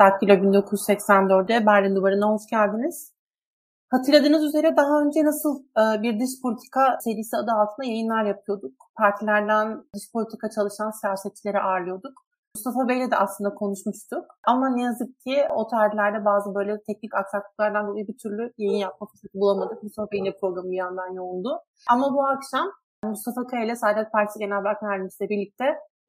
Daktilo 1984'e Berlin Duvarı'na hoş geldiniz. Hatırladığınız üzere daha önce nasıl e, bir dış politika serisi adı altında yayınlar yapıyorduk. Partilerden dış politika çalışan siyasetçileri ağırlıyorduk. Mustafa Bey'le de aslında konuşmuştuk. Ama ne yazık ki o tarihlerde bazı böyle teknik aksaklıklardan dolayı bir türlü yayın yapma fırsatı bulamadık. Mustafa Bey'in de programı bir yandan yoğundu. Ama bu akşam Mustafa Kaya ile Saadet Partisi Genel Başkan Yardımcısı birlikte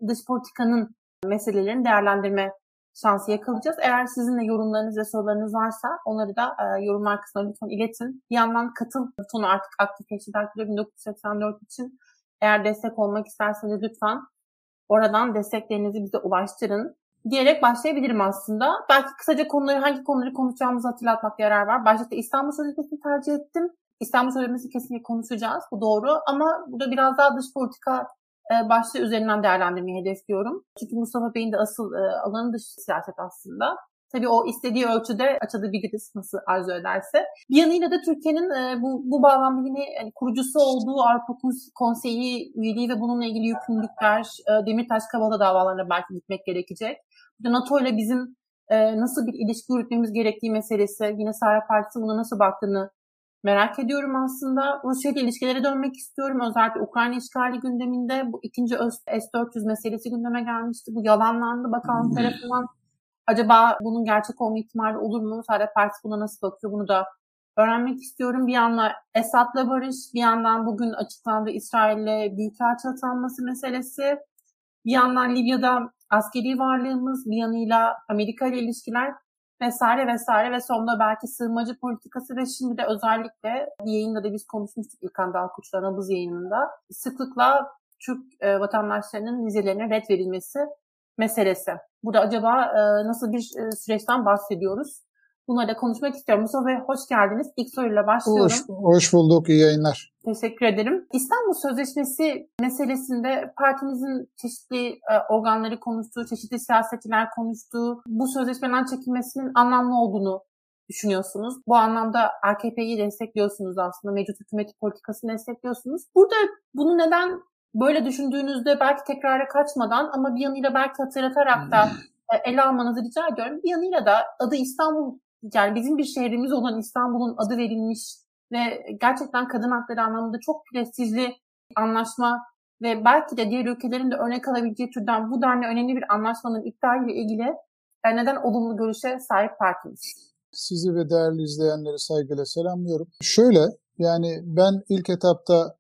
dış politikanın meselelerini değerlendirme şansı yakalayacağız. Eğer sizin de yorumlarınız ve sorularınız varsa onları da e, yorumlar kısmına lütfen iletin. Bir yandan katıl butonu artık aktifleşti. Daktilo 1984 için eğer destek olmak isterseniz lütfen oradan desteklerinizi bize ulaştırın diyerek başlayabilirim aslında. Belki kısaca konuları, hangi konuları konuşacağımızı hatırlatmakta yarar var. Başta İstanbul Sözleşmesi'ni tercih ettim. İstanbul Sözleşmesi kesinlikle konuşacağız. Bu doğru. Ama burada biraz daha dış politika e, başlığı üzerinden değerlendirmeyi hedefliyorum. Çünkü Mustafa Bey'in de asıl e, alanı dış siyaset aslında. Tabii o istediği ölçüde açabiliriz nasıl arzu ederse. Bir yanıyla da Türkiye'nin e, bu, bu bağlamda yine yani kurucusu olduğu Avrupa Konseyi üyeliği ve bununla ilgili yükümlülükler, e, Demirtaş Kavala davalarına belki gitmek gerekecek. NATO ile bizim nasıl bir ilişki yürütmemiz gerektiği meselesi, yine Sahra Partisi buna nasıl baktığını merak ediyorum aslında. Rusya ile ilişkilere dönmek istiyorum. Özellikle Ukrayna işgali gündeminde bu ikinci S-400 meselesi gündeme gelmişti. Bu yalanlandı bakan tarafından. Acaba bunun gerçek olma ihtimali olur mu? Saadet Partisi buna nasıl bakıyor? Bunu da öğrenmek istiyorum. Bir yandan Esad'la barış, bir yandan bugün açıklandı İsrail'le büyükelçi atanması meselesi. Bir yandan Libya'da askeri varlığımız, bir yanıyla Amerika ile ilişkiler vesaire vesaire ve sonunda belki sığınmacı politikası ve şimdi de özellikle bir yayında da biz konuşmuştuk İlkan Dalkuç'la Nabız yayınında sıklıkla Türk e, vatandaşlarının vizelerine red verilmesi meselesi. Burada acaba e, nasıl bir e, süreçten bahsediyoruz? Bunları da konuşmak istiyorum. Mustafa Bey hoş geldiniz. İlk soruyla başlıyorum. Hoş, hoş bulduk. İyi yayınlar. Teşekkür ederim. İstanbul Sözleşmesi meselesinde partimizin çeşitli e, organları konuştuğu, çeşitli siyasetçiler konuştuğu, bu sözleşmeden çekilmesinin anlamlı olduğunu düşünüyorsunuz. Bu anlamda AKP'yi destekliyorsunuz aslında. Mevcut hükümeti politikasını destekliyorsunuz. Burada bunu neden böyle düşündüğünüzde belki tekrara kaçmadan ama bir yanıyla belki hatırlatarak da e, ele almanızı rica ediyorum. Bir yanıyla da adı İstanbul yani bizim bir şehrimiz olan İstanbul'un adı verilmiş ve gerçekten kadın hakları anlamında çok prestijli anlaşma ve belki de diğer ülkelerin de örnek alabileceği türden bu denli önemli bir anlaşmanın iptaliyle ilgili e, neden olumlu görüşe sahip partimiz? Sizi ve değerli izleyenleri saygıyla selamlıyorum. Şöyle yani ben ilk etapta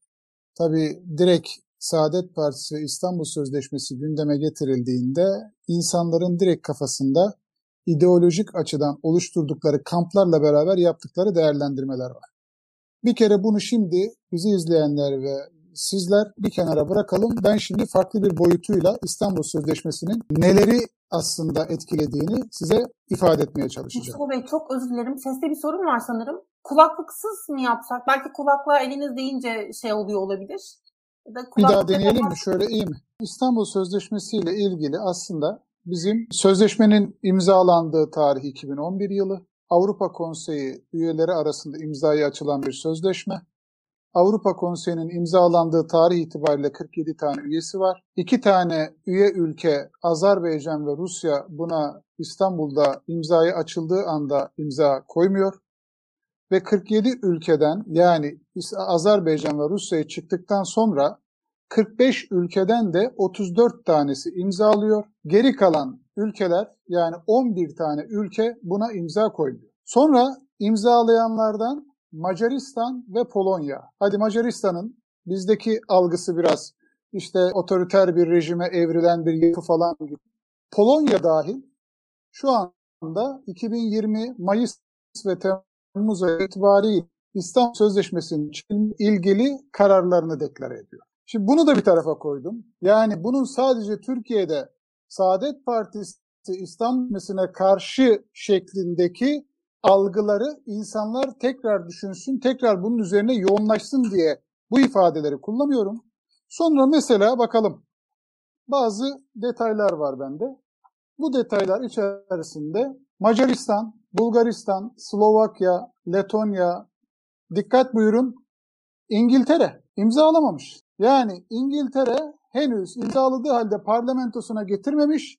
tabii direkt Saadet Partisi ve İstanbul Sözleşmesi gündeme getirildiğinde insanların direkt kafasında ideolojik açıdan oluşturdukları kamplarla beraber yaptıkları değerlendirmeler var. Bir kere bunu şimdi bizi izleyenler ve sizler bir kenara bırakalım. Ben şimdi farklı bir boyutuyla İstanbul Sözleşmesi'nin neleri aslında etkilediğini size ifade etmeye çalışacağım. Mustafa Bey çok özür dilerim. Seste bir sorun var sanırım. Kulaklıksız mı yapsak? Belki kulaklığa eliniz deyince şey oluyor olabilir. Ya da bir daha deneyelim mi? Şöyle iyi mi? İstanbul Sözleşmesi ile ilgili aslında bizim sözleşmenin imzalandığı tarih 2011 yılı. Avrupa Konseyi üyeleri arasında imzaya açılan bir sözleşme. Avrupa Konseyi'nin imzalandığı tarih itibariyle 47 tane üyesi var. İki tane üye ülke Azerbaycan ve Rusya buna İstanbul'da imzayı açıldığı anda imza koymuyor. Ve 47 ülkeden yani Azerbaycan ve Rusya'yı çıktıktan sonra 45 ülkeden de 34 tanesi imzalıyor. Geri kalan ülkeler yani 11 tane ülke buna imza koyuyor. Sonra imzalayanlardan Macaristan ve Polonya. Hadi Macaristan'ın bizdeki algısı biraz işte otoriter bir rejime evrilen bir yapı falan gibi. Polonya dahil şu anda 2020 Mayıs ve Temmuz itibariyle İstanbul Sözleşmesi'nin ilgili kararlarını deklare ediyor. Şimdi bunu da bir tarafa koydum. Yani bunun sadece Türkiye'de Saadet Partisi İslam'sine karşı şeklindeki algıları insanlar tekrar düşünsün, tekrar bunun üzerine yoğunlaşsın diye bu ifadeleri kullanıyorum. Sonra mesela bakalım. Bazı detaylar var bende. Bu detaylar içerisinde Macaristan, Bulgaristan, Slovakya, Letonya, dikkat buyurun, İngiltere imzalamamış. Yani İngiltere henüz imzaladığı halde parlamentosuna getirmemiş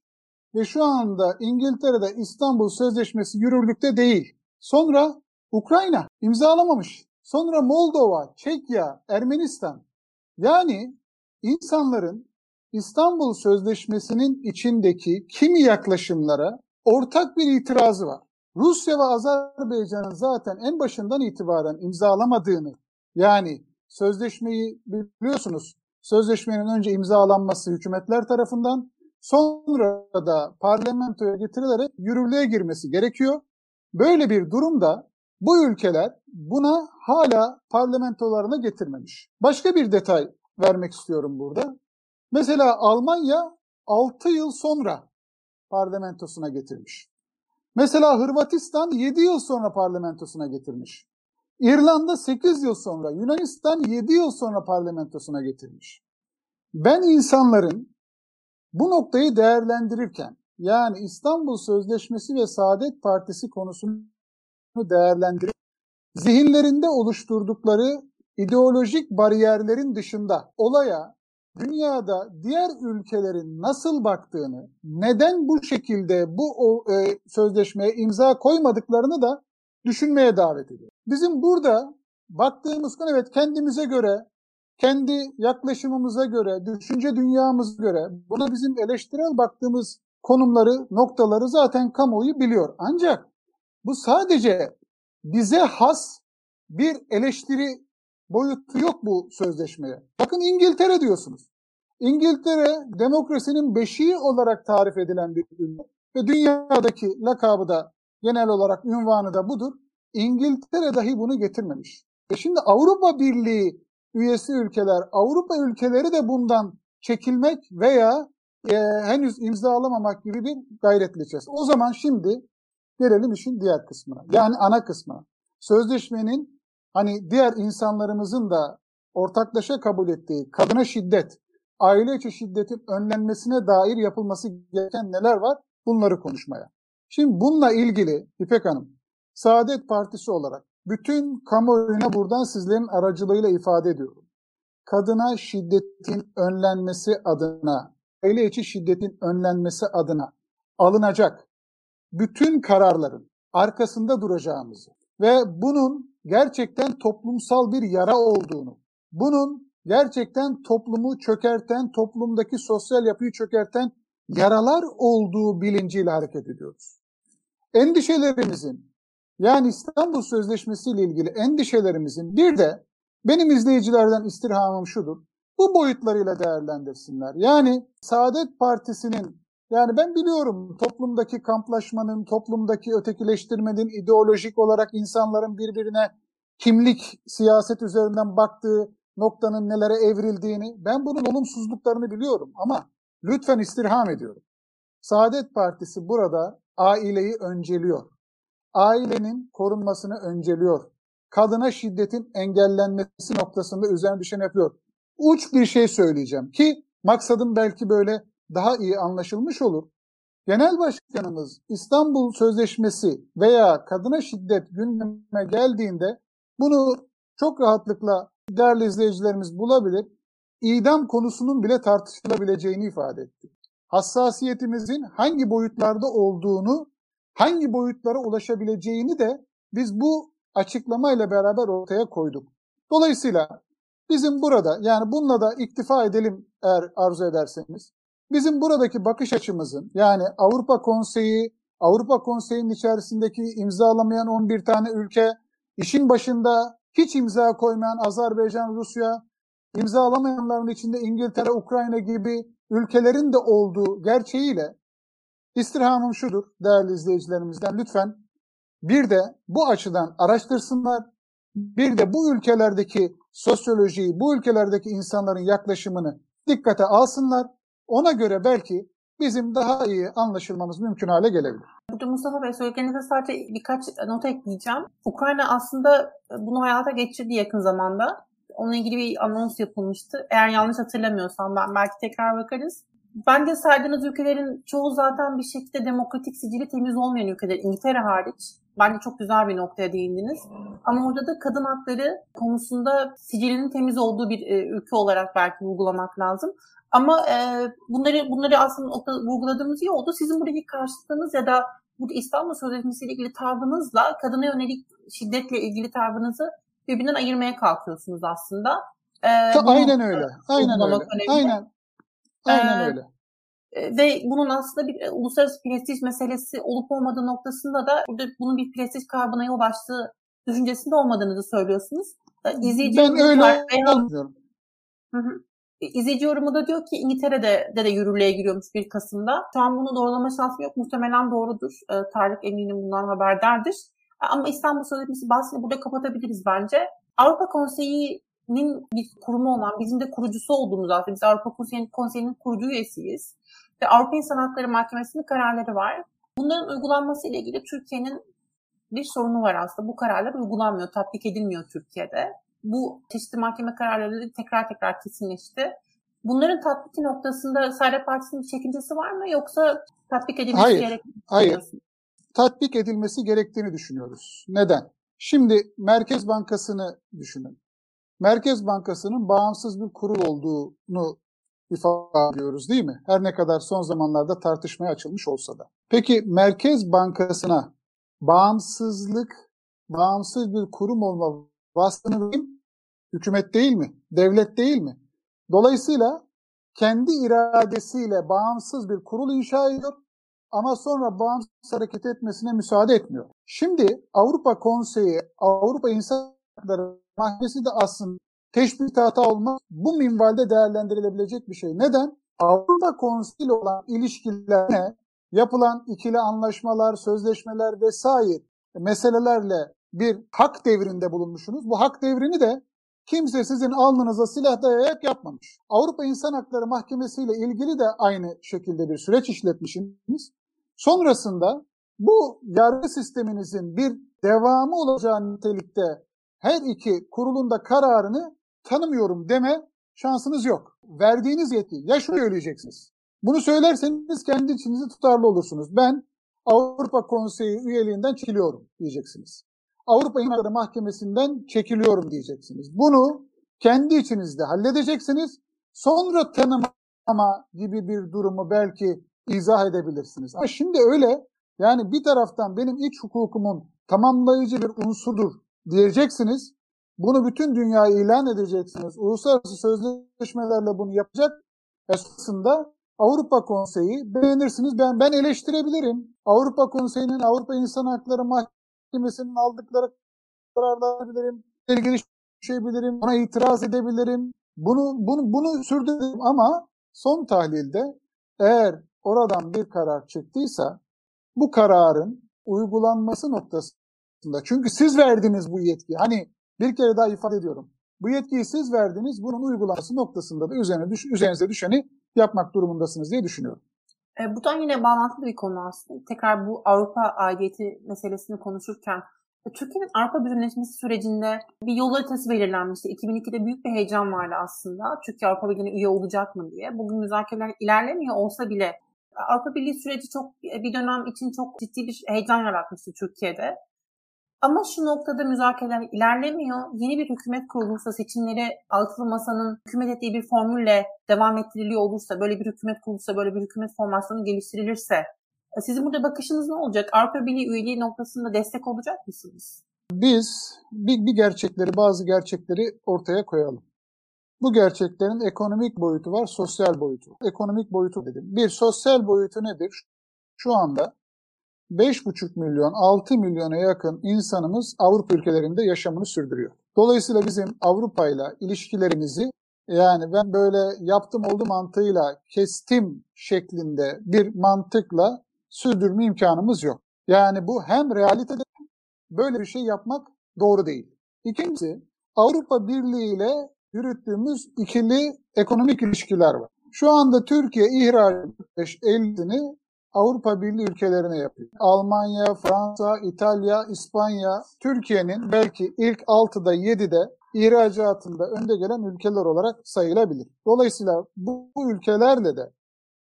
ve şu anda İngiltere'de İstanbul Sözleşmesi yürürlükte değil. Sonra Ukrayna imzalamamış. Sonra Moldova, Çekya, Ermenistan. Yani insanların İstanbul Sözleşmesi'nin içindeki kimi yaklaşımlara ortak bir itirazı var. Rusya ve Azerbaycan'ın zaten en başından itibaren imzalamadığını yani sözleşmeyi biliyorsunuz sözleşmenin önce imzalanması hükümetler tarafından sonra da parlamentoya getirilerek yürürlüğe girmesi gerekiyor. Böyle bir durumda bu ülkeler buna hala parlamentolarına getirmemiş. Başka bir detay vermek istiyorum burada. Mesela Almanya 6 yıl sonra parlamentosuna getirmiş. Mesela Hırvatistan 7 yıl sonra parlamentosuna getirmiş. İrlanda 8 yıl sonra, Yunanistan 7 yıl sonra parlamentosuna getirmiş. Ben insanların bu noktayı değerlendirirken yani İstanbul Sözleşmesi ve Saadet Partisi konusunu değerlendirip zihinlerinde oluşturdukları ideolojik bariyerlerin dışında olaya dünyada diğer ülkelerin nasıl baktığını, neden bu şekilde bu o, e, sözleşmeye imza koymadıklarını da düşünmeye davet ediyor. Bizim burada baktığımız konu evet kendimize göre, kendi yaklaşımımıza göre, düşünce dünyamıza göre buna bizim eleştirel baktığımız konumları, noktaları zaten kamuoyu biliyor. Ancak bu sadece bize has bir eleştiri boyutu yok bu sözleşmeye. Bakın İngiltere diyorsunuz. İngiltere demokrasinin beşiği olarak tarif edilen bir ülke ve dünyadaki lakabı da genel olarak ünvanı da budur. İngiltere dahi bunu getirmemiş. E şimdi Avrupa Birliği üyesi ülkeler, Avrupa ülkeleri de bundan çekilmek veya e, henüz imzalamamak gibi bir gayretle içerisinde. O zaman şimdi gelelim işin diğer kısmına. Yani ana kısmına. Sözleşmenin hani diğer insanlarımızın da ortaklaşa kabul ettiği kadına şiddet, aile içi şiddetin önlenmesine dair yapılması gereken neler var? Bunları konuşmaya. Şimdi bununla ilgili İpek Hanım, Saadet Partisi olarak bütün kamuoyuna buradan sizlerin aracılığıyla ifade ediyorum. Kadına şiddetin önlenmesi adına, aile içi şiddetin önlenmesi adına alınacak bütün kararların arkasında duracağımızı ve bunun gerçekten toplumsal bir yara olduğunu, bunun gerçekten toplumu çökerten, toplumdaki sosyal yapıyı çökerten yaralar olduğu bilinciyle hareket ediyoruz. Endişelerimizin, yani İstanbul Sözleşmesi ile ilgili endişelerimizin bir de benim izleyicilerden istirhamım şudur. Bu boyutlarıyla değerlendirsinler. Yani Saadet Partisi'nin yani ben biliyorum toplumdaki kamplaşmanın, toplumdaki ötekileştirmenin, ideolojik olarak insanların birbirine kimlik, siyaset üzerinden baktığı noktanın nelere evrildiğini, ben bunun olumsuzluklarını biliyorum ama lütfen istirham ediyorum. Saadet Partisi burada aileyi önceliyor. Ailenin korunmasını önceliyor. Kadına şiddetin engellenmesi noktasında üzerine düşen yapıyor. Uç bir şey söyleyeceğim ki maksadım belki böyle daha iyi anlaşılmış olur. Genel Başkanımız İstanbul Sözleşmesi veya kadına şiddet gündeme geldiğinde bunu çok rahatlıkla değerli izleyicilerimiz bulabilir. İdam konusunun bile tartışılabileceğini ifade etti. Hassasiyetimizin hangi boyutlarda olduğunu, hangi boyutlara ulaşabileceğini de biz bu açıklamayla beraber ortaya koyduk. Dolayısıyla bizim burada yani bununla da iktifa edelim eğer arzu ederseniz. Bizim buradaki bakış açımızın yani Avrupa Konseyi, Avrupa Konseyi'nin içerisindeki imzalamayan 11 tane ülke, işin başında hiç imza koymayan Azerbaycan, Rusya, imzalamayanların içinde İngiltere, Ukrayna gibi ülkelerin de olduğu gerçeğiyle istirhamım şudur değerli izleyicilerimizden lütfen bir de bu açıdan araştırsınlar. Bir de bu ülkelerdeki sosyolojiyi, bu ülkelerdeki insanların yaklaşımını dikkate alsınlar. Ona göre belki bizim daha iyi anlaşılmamız mümkün hale gelebilir. Burada Mustafa Bey söylediklerinize sadece birkaç not ekleyeceğim. Ukrayna aslında bunu hayata geçirdi yakın zamanda. Onunla ilgili bir anons yapılmıştı. Eğer yanlış hatırlamıyorsam ben belki tekrar bakarız. Bence saydığınız ülkelerin çoğu zaten bir şekilde demokratik sicili temiz olmayan ülkeler, İngiltere hariç. Bence çok güzel bir noktaya değindiniz. Ama orada da kadın hakları konusunda sicilinin temiz olduğu bir e, ülke olarak belki vurgulamak lazım. Ama e, bunları bunları aslında vurguladığımız iyi oldu. Sizin buradaki karşıtlığınız ya da burada İstanbul Sözleşmesi ile ilgili tavrınızla kadına yönelik şiddetle ilgili tavrınızı birbirinden ayırmaya kalkıyorsunuz aslında. Ee, aynen öyle. Aynen öyle. Önemli. Aynen. Aynen ee, öyle. Ve bunun aslında bir uluslararası prestij meselesi olup olmadığı noktasında da burada bunun bir prestij kaybına yol açtığı düşüncesinde olmadığınızı söylüyorsunuz. İzleyici ben öyle anlıyorum. İzleyici yorumu da diyor ki İngiltere'de de, de yürürlüğe giriyormuş 1 Kasım'da. Şu an bunu doğrulama şansı yok. Muhtemelen doğrudur. E, Tarık eminim bundan haberdardır. Ama İstanbul Sözleşmesi bahsini burada kapatabiliriz bence. Avrupa Konseyi'nin bir kurumu olan, bizim de kurucusu olduğumuz zaten. Biz Avrupa Konseyi'nin, Konseyi'nin kurucu üyesiyiz. Ve Avrupa İnsan Hakları Mahkemesi'nin kararları var. Bunların uygulanması ile ilgili Türkiye'nin bir sorunu var aslında. Bu kararlar uygulanmıyor, tatbik edilmiyor Türkiye'de bu çeşitli mahkeme kararları tekrar tekrar kesinleşti. Bunların tatbiki noktasında Saadet Partisi'nin bir çekincesi var mı yoksa tatbik edilmesi hayır, gerektiğini Hayır, tatbik edilmesi gerektiğini düşünüyoruz. Neden? Şimdi Merkez Bankası'nı düşünün. Merkez Bankası'nın bağımsız bir kurul olduğunu ifade ediyoruz değil mi? Her ne kadar son zamanlarda tartışmaya açılmış olsa da. Peki Merkez Bankası'na bağımsızlık, bağımsız bir kurum olma vasfını kim? Hükümet değil mi? Devlet değil mi? Dolayısıyla kendi iradesiyle bağımsız bir kurul inşa ediyor ama sonra bağımsız hareket etmesine müsaade etmiyor. Şimdi Avrupa Konseyi, Avrupa İnsan Hakları Mahkemesi de aslında teşbih hata olmaz. Bu minvalde değerlendirilebilecek bir şey. Neden? Avrupa Konseyi ile olan ilişkilerine yapılan ikili anlaşmalar, sözleşmeler vesaire meselelerle bir hak devrinde bulunmuşsunuz. Bu hak devrini de kimse sizin alnınıza silah dayayarak yapmamış. Avrupa İnsan Hakları Mahkemesi ile ilgili de aynı şekilde bir süreç işletmişsiniz. Sonrasında bu yargı sisteminizin bir devamı olacağı nitelikte her iki kurulun da kararını tanımıyorum deme şansınız yok. Verdiğiniz yetki ya şunu söyleyeceksiniz. Bunu söylerseniz kendi içinizi tutarlı olursunuz. Ben Avrupa Konseyi üyeliğinden çekiliyorum diyeceksiniz. Avrupa İnsan Mahkemesi'nden çekiliyorum diyeceksiniz. Bunu kendi içinizde halledeceksiniz. Sonra tanımama gibi bir durumu belki izah edebilirsiniz. Ama şimdi öyle yani bir taraftan benim iç hukukumun tamamlayıcı bir unsurdur diyeceksiniz. Bunu bütün dünyaya ilan edeceksiniz. Uluslararası sözleşmelerle bunu yapacak. Esasında Avrupa Konseyi beğenirsiniz. Ben ben eleştirebilirim. Avrupa Konseyi'nin Avrupa İnsan Hakları Mahkemesi Mahkemesi'nin aldıkları kararlar bilirim, ilgili şey bilirim, ona itiraz edebilirim. Bunu bunu bunu sürdürürüm ama son tahlilde eğer oradan bir karar çıktıysa bu kararın uygulanması noktasında çünkü siz verdiniz bu yetki. Hani bir kere daha ifade ediyorum. Bu yetkiyi siz verdiniz. Bunun uygulanması noktasında da üzerine düş, üzerinize düşeni yapmak durumundasınız diye düşünüyorum. E, buradan yine bağlantılı bir konu aslında. Tekrar bu Avrupa aidiyeti meselesini konuşurken e, Türkiye'nin Avrupa bütünleşmesi sürecinde bir yol haritası belirlenmişti. 2002'de büyük bir heyecan vardı aslında. Türkiye Avrupa Birliği'ne üye olacak mı diye. Bugün müzakereler ilerlemiyor olsa bile Avrupa Birliği süreci çok bir dönem için çok ciddi bir heyecan yaratmıştı Türkiye'de. Ama şu noktada müzakereler ilerlemiyor. Yeni bir hükümet kurulursa, seçimleri altılı masanın hükümet ettiği bir formülle devam ettiriliyor olursa, böyle bir hükümet kurulursa, böyle bir hükümet formasyonu geliştirilirse, e, sizin burada bakışınız ne olacak? Avrupa Birliği üyeliği noktasında destek olacak mısınız? Biz bir, bir gerçekleri, bazı gerçekleri ortaya koyalım. Bu gerçeklerin ekonomik boyutu var, sosyal boyutu. Ekonomik boyutu dedim. Bir sosyal boyutu nedir? Şu anda 5,5 milyon, 6 milyona yakın insanımız Avrupa ülkelerinde yaşamını sürdürüyor. Dolayısıyla bizim Avrupa ile ilişkilerimizi yani ben böyle yaptım oldu mantığıyla kestim şeklinde bir mantıkla sürdürme imkanımız yok. Yani bu hem realitede böyle bir şey yapmak doğru değil. İkincisi Avrupa Birliği ile yürüttüğümüz ikili ekonomik ilişkiler var. Şu anda Türkiye ihraç 50'sini Avrupa Birliği ülkelerine yapıyor. Almanya, Fransa, İtalya, İspanya, Türkiye'nin belki ilk 6'da 7'de ihracatında önde gelen ülkeler olarak sayılabilir. Dolayısıyla bu, bu ülkelerle de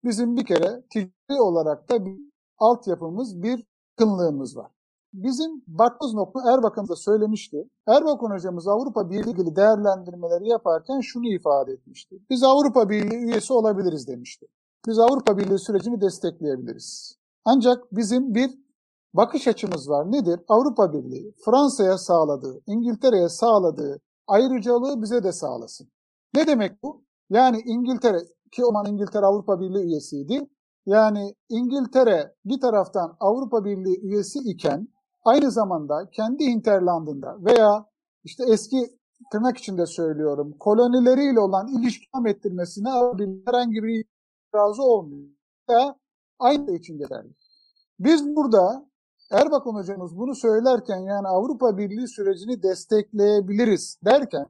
bizim bir kere ticari olarak da bir altyapımız, bir yakınlığımız var. Bizim baktığımız nokta Erbakan da söylemişti. Erbakan hocamız Avrupa Birliği ilgili değerlendirmeleri yaparken şunu ifade etmişti. Biz Avrupa Birliği üyesi olabiliriz demişti. Biz Avrupa Birliği sürecini destekleyebiliriz. Ancak bizim bir bakış açımız var. Nedir? Avrupa Birliği Fransa'ya sağladığı, İngiltere'ye sağladığı ayrıcalığı bize de sağlasın. Ne demek bu? Yani İngiltere ki o zaman İngiltere Avrupa Birliği üyesiydi. Yani İngiltere bir taraftan Avrupa Birliği üyesi iken aynı zamanda kendi hinterlandında veya işte eski tırnak içinde söylüyorum kolonileriyle olan ilişki ettirmesine herhangi bir itirazı olmuyor. Veya aynı için geçerli. Biz burada Erbakan hocamız bunu söylerken yani Avrupa Birliği sürecini destekleyebiliriz derken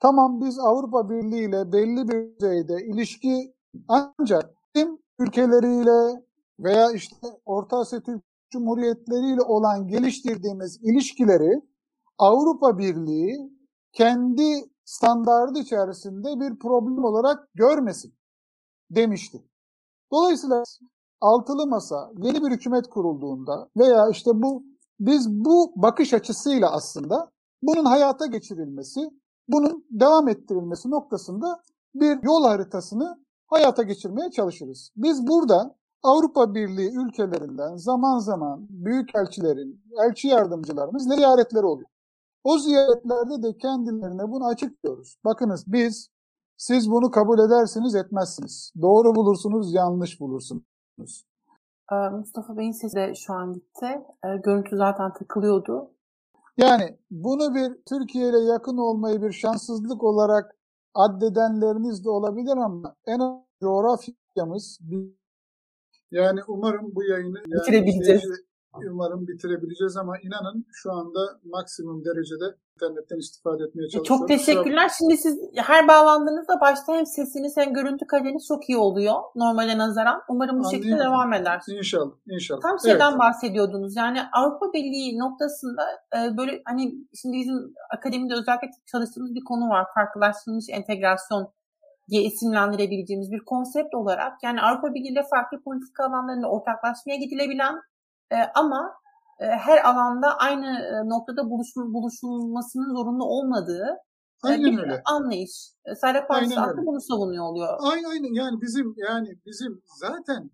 tamam biz Avrupa Birliği ile belli bir düzeyde ilişki ancak bizim ülkeleriyle veya işte Orta Asya Türk Cumhuriyetleriyle olan geliştirdiğimiz ilişkileri Avrupa Birliği kendi standardı içerisinde bir problem olarak görmesin demişti. Dolayısıyla altılı masa yeni bir hükümet kurulduğunda veya işte bu biz bu bakış açısıyla aslında bunun hayata geçirilmesi, bunun devam ettirilmesi noktasında bir yol haritasını hayata geçirmeye çalışırız. Biz burada Avrupa Birliği ülkelerinden zaman zaman büyük elçilerin, elçi yardımcılarımız ziyaretleri oluyor. O ziyaretlerde de kendilerine bunu açıklıyoruz. Bakınız biz, siz bunu kabul edersiniz etmezsiniz. Doğru bulursunuz, yanlış bulursunuz. Mustafa Bey'in sesi de şu an gitti. Görüntü zaten takılıyordu. Yani bunu bir Türkiye ile yakın olmayı bir şanssızlık olarak addedenleriniz de olabilir ama en coğrafyamız yani umarım bu yayını yani bitirebileceğiz. Umarım bitirebileceğiz ama inanın şu anda maksimum derecede internetten istifade etmeye çalışıyoruz. Çok teşekkürler. Şimdi siz her bağlandığınızda başta hem sesiniz hem görüntü kaliteniz çok iyi oluyor normale nazaran. Umarım bu şekilde devam eder. İnşallah, inşallah. Tam şeyden evet. bahsediyordunuz. Yani Avrupa Birliği noktasında e, böyle hani şimdi bizim akademide özellikle çalıştığımız bir konu var. Farklılaştırılmış entegrasyon diye isimlendirebileceğimiz bir konsept olarak yani Avrupa Birliği ile farklı politika alanlarında ortaklaşmaya gidilebilen e, ama e, her alanda aynı e, noktada buluşma, buluşulmasının zorunlu olmadığı e, aynen bir öyle. anlayış. E, Saadet Partisi aslında bunu savunuyor oluyor. Aynen, aynen yani bizim yani bizim zaten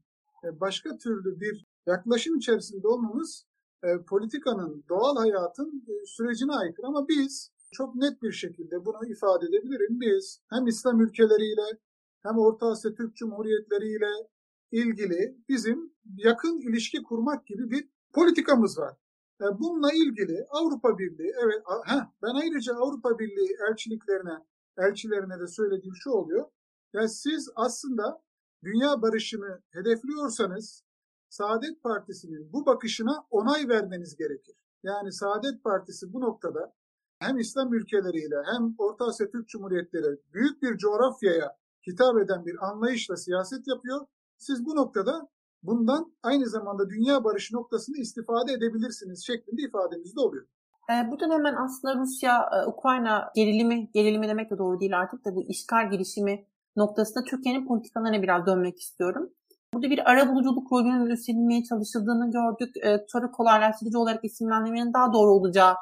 başka türlü bir yaklaşım içerisinde olmamız e, politikanın doğal hayatın e, sürecine aykırı ama biz çok net bir şekilde bunu ifade edebilirim. Biz hem İslam ülkeleriyle hem Orta Asya Türk Cumhuriyetleriyle ilgili bizim yakın ilişki kurmak gibi bir politikamız var. E, bununla ilgili Avrupa Birliği, evet heh, ben ayrıca Avrupa Birliği elçiliklerine, elçilerine de söylediğim şu oluyor. Ya siz aslında dünya barışını hedefliyorsanız Saadet Partisi'nin bu bakışına onay vermeniz gerekir. Yani Saadet Partisi bu noktada hem İslam ülkeleriyle hem Orta Asya Türk Cumhuriyetleri büyük bir coğrafyaya hitap eden bir anlayışla siyaset yapıyor. Siz bu noktada bundan aynı zamanda dünya barışı noktasını istifade edebilirsiniz şeklinde ifademiz de oluyor. E, buradan hemen aslında Rusya-Ukrayna gerilimi, gerilimi demek de doğru değil artık da bu işgal girişimi noktasında Türkiye'nin politikalarına biraz dönmek istiyorum. Burada bir ara buluculuk rolünün üstlenilmeye çalışıldığını gördük. E, sonra kolaylaştırıcı olarak isimlendirmenin daha doğru olacağı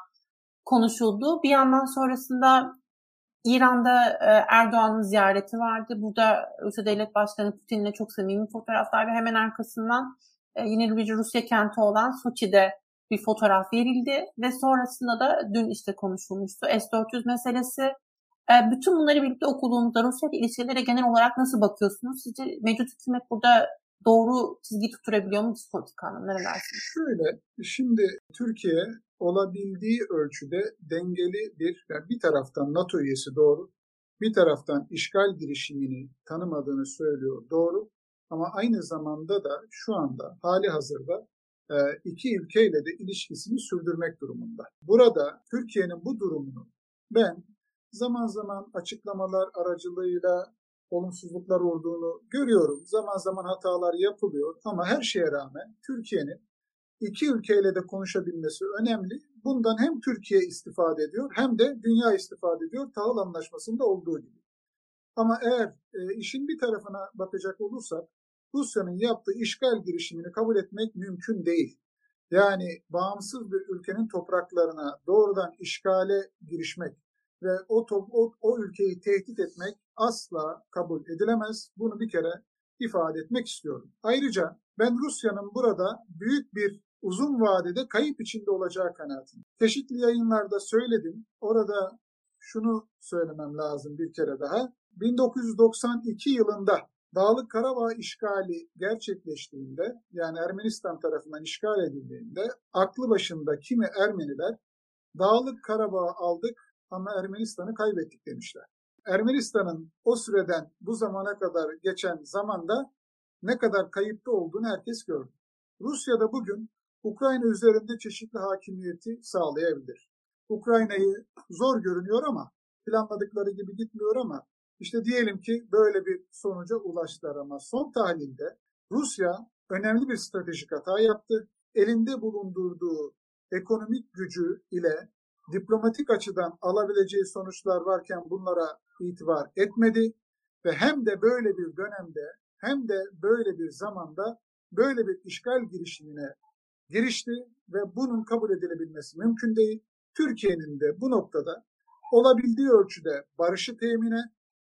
konuşuldu. Bir yandan sonrasında İran'da e, Erdoğan'ın ziyareti vardı. Burada Rusya Devlet Başkanı Putin'le çok samimi fotoğraflar ve hemen arkasından e, yine bir Rusya kenti olan Soçi'de bir fotoğraf verildi ve sonrasında da dün işte konuşulmuştu S-400 meselesi. E, bütün bunları birlikte okuduğunuzda Rusya ilişkilere genel olarak nasıl bakıyorsunuz? Sizce mevcut hükümet burada doğru çizgi tutturabiliyor mu dış ne dersiniz? Şöyle, şimdi Türkiye olabildiği ölçüde dengeli bir, yani bir taraftan NATO üyesi doğru, bir taraftan işgal girişimini tanımadığını söylüyor doğru ama aynı zamanda da şu anda hali hazırda e, iki ülkeyle de ilişkisini sürdürmek durumunda. Burada Türkiye'nin bu durumunu ben zaman zaman açıklamalar aracılığıyla olumsuzluklar olduğunu görüyorum. Zaman zaman hatalar yapılıyor ama her şeye rağmen Türkiye'nin iki ülkeyle de konuşabilmesi önemli. Bundan hem Türkiye istifade ediyor hem de dünya istifade ediyor tahıl anlaşmasında olduğu gibi. Ama eğer e, işin bir tarafına bakacak olursak Rusya'nın yaptığı işgal girişimini kabul etmek mümkün değil. yani bağımsız bir ülkenin topraklarına doğrudan işgale girişmek ve o, top, o, o ülkeyi tehdit etmek asla kabul edilemez. Bunu bir kere ifade etmek istiyorum. Ayrıca ben Rusya'nın burada büyük bir uzun vadede kayıp içinde olacağı kanaatindeyim. Çeşitli yayınlarda söyledim. Orada şunu söylemem lazım bir kere daha. 1992 yılında Dağlık Karabağ işgali gerçekleştiğinde yani Ermenistan tarafından işgal edildiğinde aklı başında kimi Ermeniler Dağlık Karabağ aldık ama Ermenistan'ı kaybettik demişler. Ermenistan'ın o süreden bu zamana kadar geçen zamanda ne kadar kayıpta olduğunu herkes gördü. Rusya da bugün Ukrayna üzerinde çeşitli hakimiyeti sağlayabilir. Ukrayna'yı zor görünüyor ama planladıkları gibi gitmiyor ama işte diyelim ki böyle bir sonuca ulaştılar ama son tahlilde Rusya önemli bir stratejik hata yaptı. Elinde bulundurduğu ekonomik gücü ile diplomatik açıdan alabileceği sonuçlar varken bunlara itibar etmedi ve hem de böyle bir dönemde hem de böyle bir zamanda böyle bir işgal girişimine girişti ve bunun kabul edilebilmesi mümkün değil. Türkiye'nin de bu noktada olabildiği ölçüde barışı temine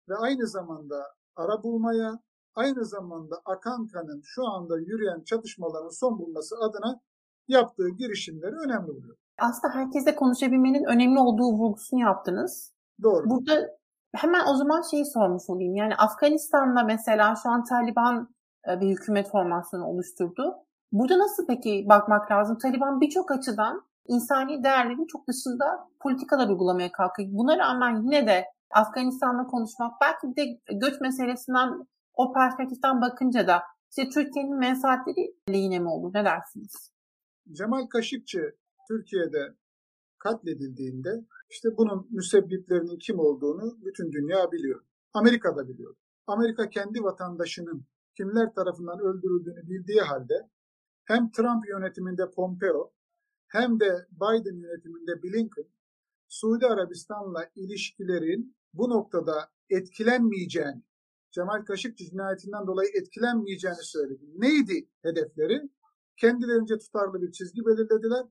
ve aynı zamanda ara bulmaya, aynı zamanda akan kanın şu anda yürüyen çatışmaların son bulması adına yaptığı girişimleri önemli buluyor. Aslında herkese konuşabilmenin önemli olduğu vurgusunu yaptınız. Doğru. Burada hemen o zaman şeyi sormuş olayım. Yani Afganistan'da mesela şu an Taliban e, bir hükümet formasyonu oluşturdu. Burada nasıl peki bakmak lazım? Taliban birçok açıdan insani değerlerin çok dışında politikalar uygulamaya kalkıyor. Buna rağmen yine de Afganistan'la konuşmak belki de göç meselesinden o perspektiften bakınca da işte Türkiye'nin menfaatleri lehine mi olur? Ne dersiniz? Cemal Kaşıkçı Türkiye'de katledildiğinde işte bunun müsebbiplerinin kim olduğunu bütün dünya biliyor. Amerika da biliyor. Amerika kendi vatandaşının kimler tarafından öldürüldüğünü bildiği halde hem Trump yönetiminde Pompeo hem de Biden yönetiminde Blinken Suudi Arabistan'la ilişkilerin bu noktada etkilenmeyeceğini, Cemal Kaşıkçı cinayetinden dolayı etkilenmeyeceğini söyledi. Neydi hedefleri? Kendilerince tutarlı bir çizgi belirlediler.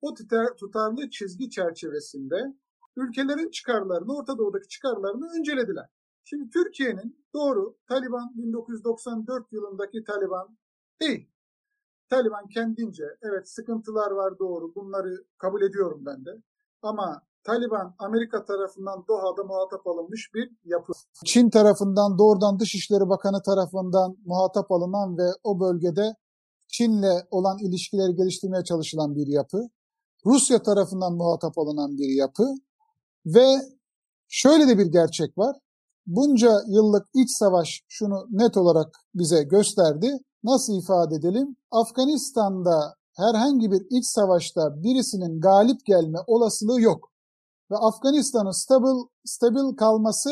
O tutarlı çizgi çerçevesinde ülkelerin çıkarlarını, Orta Doğu'daki çıkarlarını öncelediler. Şimdi Türkiye'nin doğru Taliban 1994 yılındaki Taliban değil. Taliban kendince evet sıkıntılar var doğru bunları kabul ediyorum ben de. Ama Taliban Amerika tarafından Doha'da muhatap alınmış bir yapı. Çin tarafından doğrudan Dışişleri Bakanı tarafından muhatap alınan ve o bölgede Çin'le olan ilişkileri geliştirmeye çalışılan bir yapı. Rusya tarafından muhatap alınan bir yapı ve şöyle de bir gerçek var. Bunca yıllık iç savaş şunu net olarak bize gösterdi. Nasıl ifade edelim? Afganistan'da herhangi bir iç savaşta birisinin galip gelme olasılığı yok ve Afganistan'ın stabil, stabil kalması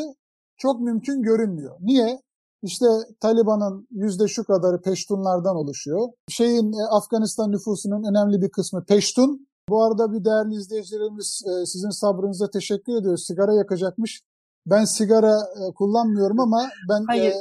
çok mümkün görünmüyor. Niye? İşte Taliban'ın yüzde şu kadarı Peştunlardan oluşuyor. Şeyin e, Afganistan nüfusunun önemli bir kısmı Peştun. Bu arada bir değerli izleyicilerimiz e, sizin sabrınıza teşekkür ediyoruz. Sigara yakacakmış. Ben sigara e, kullanmıyorum ama ben Hayır.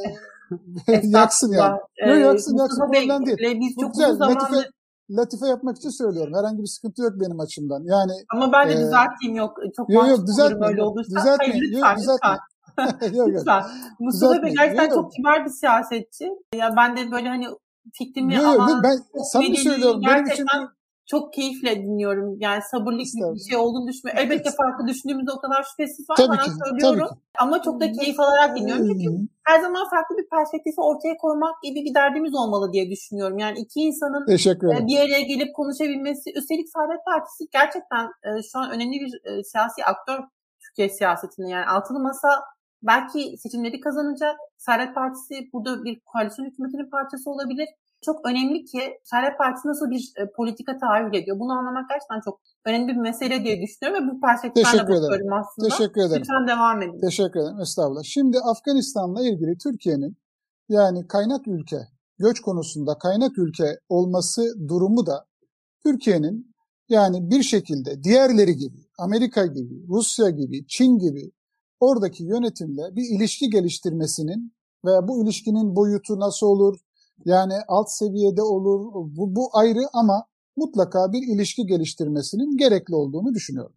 yaksın yani. Yok yaksın yaksın problem değil. Biz çok güzel. Zamandır... Latife, latife yapmak için söylüyorum. Herhangi bir sıkıntı yok benim açımdan. Yani Ama ben de e, düzelteyim yok. Çok yok yok düzeltme. Öyle olursa. Düzeltme. Hayır, lütfen, yok, düzeltme. lütfen. yok, lütfen. Mustafa Bey gerçekten yok. çok kibar bir siyasetçi. Ya ben de böyle hani fikrimi yok, ama yok, ben samimi söylüyorum. Benim için çok keyifle dinliyorum. Yani sabırlı bir şey olduğunu düşünmüyorum. Elbette farklı düşündüğümüzde o kadar şüphesiz var. Tabii ki, söylüyorum. Tabii ki. Ama çok da keyif alarak dinliyorum. Çünkü her zaman farklı bir perspektifi ortaya koymak gibi bir derdimiz olmalı diye düşünüyorum. Yani iki insanın e, bir araya gelip konuşabilmesi. Üstelik Saadet Partisi gerçekten e, şu an önemli bir e, siyasi aktör Türkiye siyasetinde. Yani altılı masa belki seçimleri kazanacak. Saadet Partisi burada bir koalisyon hükümetinin parçası olabilir çok önemli ki Saadet Partisi nasıl bir e, politika tahayyül ediyor. Bunu anlamak gerçekten çok önemli bir mesele diye düşünüyorum ve bu perspektiften de bakıyorum aslında. Teşekkür ederim. Lütfen devam edin. Teşekkür ederim. Estağfurullah. Şimdi Afganistan'la ilgili Türkiye'nin yani kaynak ülke, göç konusunda kaynak ülke olması durumu da Türkiye'nin yani bir şekilde diğerleri gibi, Amerika gibi, Rusya gibi, Çin gibi oradaki yönetimle bir ilişki geliştirmesinin ve bu ilişkinin boyutu nasıl olur, yani alt seviyede olur. Bu, bu ayrı ama mutlaka bir ilişki geliştirmesinin gerekli olduğunu düşünüyorum.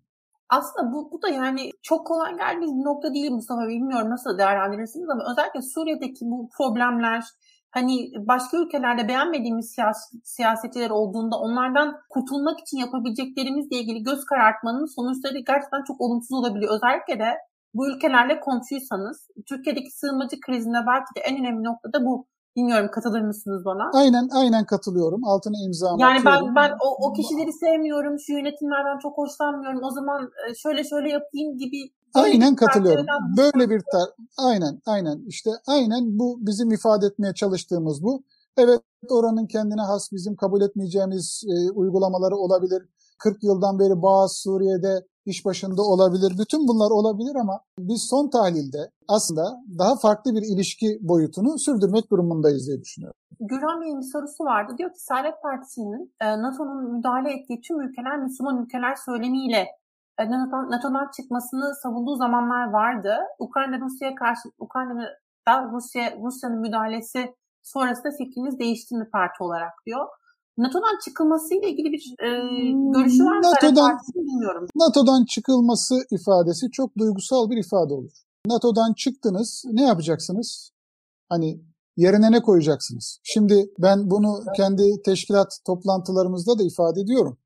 Aslında bu, bu da yani çok kolay geldiğiniz bir nokta değil Mustafa Bilmiyorum nasıl değerlendirirsiniz ama özellikle Suriye'deki bu problemler hani başka ülkelerde beğenmediğimiz siyasetçiler olduğunda onlardan kurtulmak için yapabileceklerimizle ilgili göz karartmanın sonuçları gerçekten çok olumsuz olabiliyor. Özellikle de bu ülkelerle komşuysanız Türkiye'deki sığınmacı krizinde belki de en önemli nokta da bu. Bilmiyorum katılır mısınız bana? Aynen aynen katılıyorum. Altına imza Yani ben ben o, o kişileri sevmiyorum, şu yönetimlerden çok hoşlanmıyorum. O zaman e, şöyle şöyle yapayım gibi Aynen katılıyorum. Böyle bir tar aynen aynen işte aynen bu bizim ifade etmeye çalıştığımız bu. Evet oranın kendine has bizim kabul etmeyeceğimiz e, uygulamaları olabilir. 40 yıldan beri Bağız Suriye'de iş başında olabilir. Bütün bunlar olabilir ama biz son tahlilde aslında daha farklı bir ilişki boyutunu sürdürmek durumundayız diye düşünüyorum. Gürhan Bey'in bir sorusu vardı. Diyor ki Saadet Partisi'nin e, NATO'nun müdahale ettiği tüm ülkeler Müslüman ülkeler söylemiyle e, NATO'dan çıkmasını savunduğu zamanlar vardı. Ukrayna Rusya'ya karşı Ukrayna'da Rusya Rusya'nın müdahalesi sonrasında fikriniz değişti mi parti olarak diyor. NATO'dan çıkılması ile ilgili bir e, görüşü var mı? NATO'dan, bilmiyorum. NATO'dan çıkılması ifadesi çok duygusal bir ifade olur. NATO'dan çıktınız, ne yapacaksınız? Hani yerine ne koyacaksınız? Şimdi ben bunu kendi teşkilat toplantılarımızda da ifade ediyorum.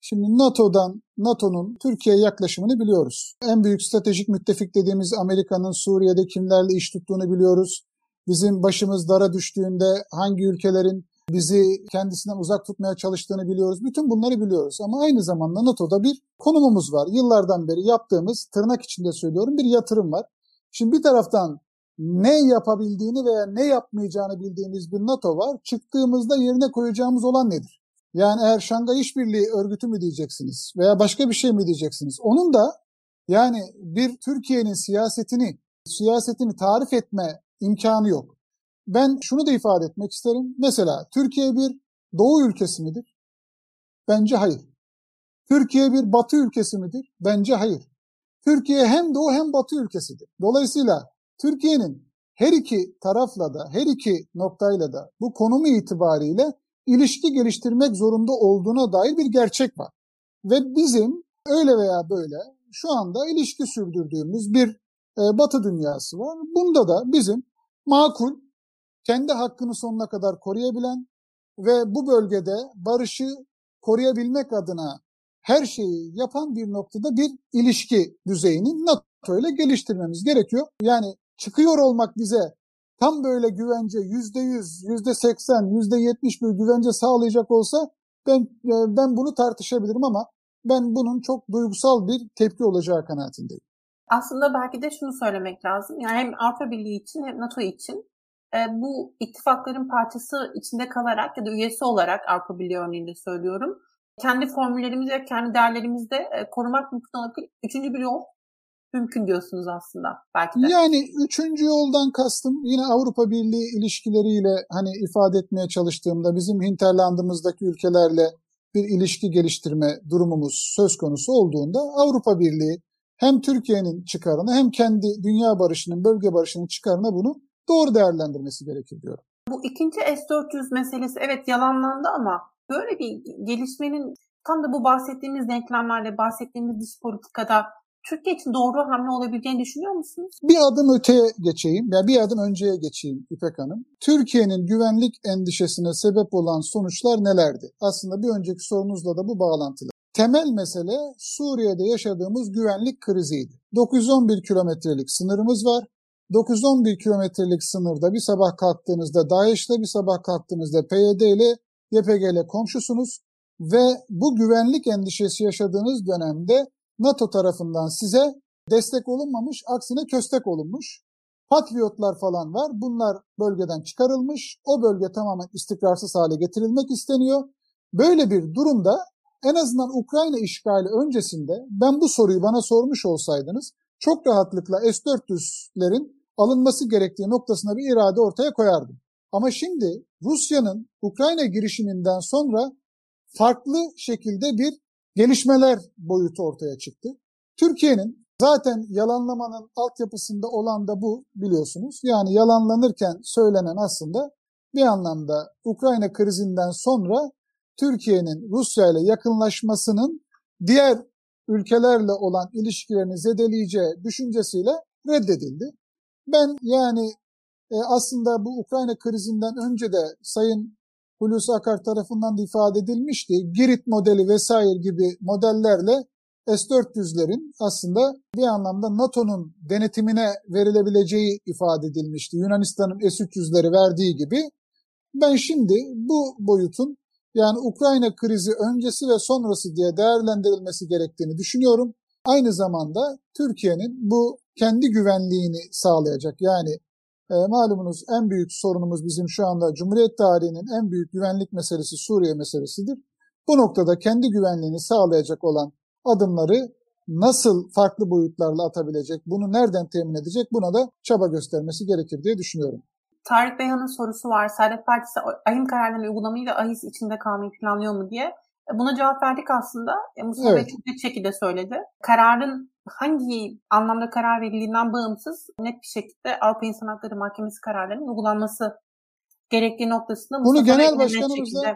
Şimdi NATO'dan, NATO'nun Türkiye'ye yaklaşımını biliyoruz. En büyük stratejik müttefik dediğimiz Amerika'nın Suriye'de kimlerle iş tuttuğunu biliyoruz. Bizim başımız dara düştüğünde hangi ülkelerin bizi kendisinden uzak tutmaya çalıştığını biliyoruz. Bütün bunları biliyoruz ama aynı zamanda NATO'da bir konumumuz var. Yıllardan beri yaptığımız, tırnak içinde söylüyorum, bir yatırım var. Şimdi bir taraftan ne yapabildiğini veya ne yapmayacağını bildiğimiz bir NATO var. Çıktığımızda yerine koyacağımız olan nedir? Yani eğer Şangay İşbirliği Örgütü mü diyeceksiniz veya başka bir şey mi diyeceksiniz? Onun da yani bir Türkiye'nin siyasetini, siyasetini tarif etme imkanı yok. Ben şunu da ifade etmek isterim. Mesela Türkiye bir doğu ülkesi midir? Bence hayır. Türkiye bir batı ülkesi midir? Bence hayır. Türkiye hem doğu hem batı ülkesidir. Dolayısıyla Türkiye'nin her iki tarafla da, her iki noktayla da bu konumu itibariyle ilişki geliştirmek zorunda olduğuna dair bir gerçek var. Ve bizim öyle veya böyle şu anda ilişki sürdürdüğümüz bir e, batı dünyası var. Bunda da bizim makul, kendi hakkını sonuna kadar koruyabilen ve bu bölgede barışı koruyabilmek adına her şeyi yapan bir noktada bir ilişki düzeyini NATO ile geliştirmemiz gerekiyor. Yani çıkıyor olmak bize tam böyle güvence yüzde yüz, yüzde seksen, yüzde yetmiş bir güvence sağlayacak olsa ben e, ben bunu tartışabilirim ama ben bunun çok duygusal bir tepki olacağı kanaatindeyim. Aslında belki de şunu söylemek lazım. Yani hem Avrupa Birliği için hem NATO için bu ittifakların parçası içinde kalarak ya da üyesi olarak Avrupa Birliği örneğinde söylüyorum. Kendi formüllerimizi ve kendi değerlerimizi de e, korumak mümkün olabilir. Üçüncü bir yol mümkün diyorsunuz aslında belki de. Yani üçüncü yoldan kastım yine Avrupa Birliği ilişkileriyle hani ifade etmeye çalıştığımda bizim hinterlandımızdaki ülkelerle bir ilişki geliştirme durumumuz söz konusu olduğunda Avrupa Birliği hem Türkiye'nin çıkarını hem kendi dünya barışının, bölge barışının çıkarına bunu doğru değerlendirmesi gerekir diyorum. Bu ikinci S-400 meselesi evet yalanlandı ama böyle bir gelişmenin tam da bu bahsettiğimiz denklemlerle bahsettiğimiz dış politikada Türkiye için doğru hamle olabileceğini düşünüyor musunuz? Bir adım öteye geçeyim, ya bir adım önceye geçeyim İpek Hanım. Türkiye'nin güvenlik endişesine sebep olan sonuçlar nelerdi? Aslında bir önceki sorunuzla da bu bağlantılı. Temel mesele Suriye'de yaşadığımız güvenlik kriziydi. 911 kilometrelik sınırımız var. 911 kilometrelik sınırda bir sabah kalktığınızda DAEŞ'le bir sabah kalktığınızda PYD ile YPG ile komşusunuz ve bu güvenlik endişesi yaşadığınız dönemde NATO tarafından size destek olunmamış, aksine köstek olunmuş. Patriotlar falan var. Bunlar bölgeden çıkarılmış. O bölge tamamen istikrarsız hale getirilmek isteniyor. Böyle bir durumda en azından Ukrayna işgali öncesinde ben bu soruyu bana sormuş olsaydınız çok rahatlıkla S-400'lerin alınması gerektiği noktasına bir irade ortaya koyardım. Ama şimdi Rusya'nın Ukrayna girişiminden sonra farklı şekilde bir gelişmeler boyutu ortaya çıktı. Türkiye'nin zaten yalanlamanın altyapısında olan da bu biliyorsunuz. Yani yalanlanırken söylenen aslında bir anlamda Ukrayna krizinden sonra Türkiye'nin Rusya ile yakınlaşmasının diğer ülkelerle olan ilişkilerini zedeleyeceği düşüncesiyle reddedildi. Ben yani e, aslında bu Ukrayna krizinden önce de Sayın Hulusi Akar tarafından da ifade edilmişti. Girit modeli vesaire gibi modellerle S-400'lerin aslında bir anlamda NATO'nun denetimine verilebileceği ifade edilmişti. Yunanistan'ın S-300'leri verdiği gibi. Ben şimdi bu boyutun yani Ukrayna krizi öncesi ve sonrası diye değerlendirilmesi gerektiğini düşünüyorum. Aynı zamanda Türkiye'nin bu kendi güvenliğini sağlayacak. Yani e, malumunuz en büyük sorunumuz bizim şu anda Cumhuriyet tarihinin en büyük güvenlik meselesi Suriye meselesidir. Bu noktada kendi güvenliğini sağlayacak olan adımları nasıl farklı boyutlarla atabilecek, bunu nereden temin edecek buna da çaba göstermesi gerekir diye düşünüyorum. Tarık Beyhan'ın sorusu var. Saadet Partisi ahim kararlarını uygulamayı ve ahis içinde kalmayı planlıyor mu diye. E, buna cevap verdik aslında. E, Mustafa evet. Bey çok net şekilde söyledi. Kararın hangi anlamda karar verildiğinden bağımsız net bir şekilde Avrupa İnsan Hakları Mahkemesi kararlarının uygulanması gerektiği noktasında Bunu Mustafa genel başkanımızla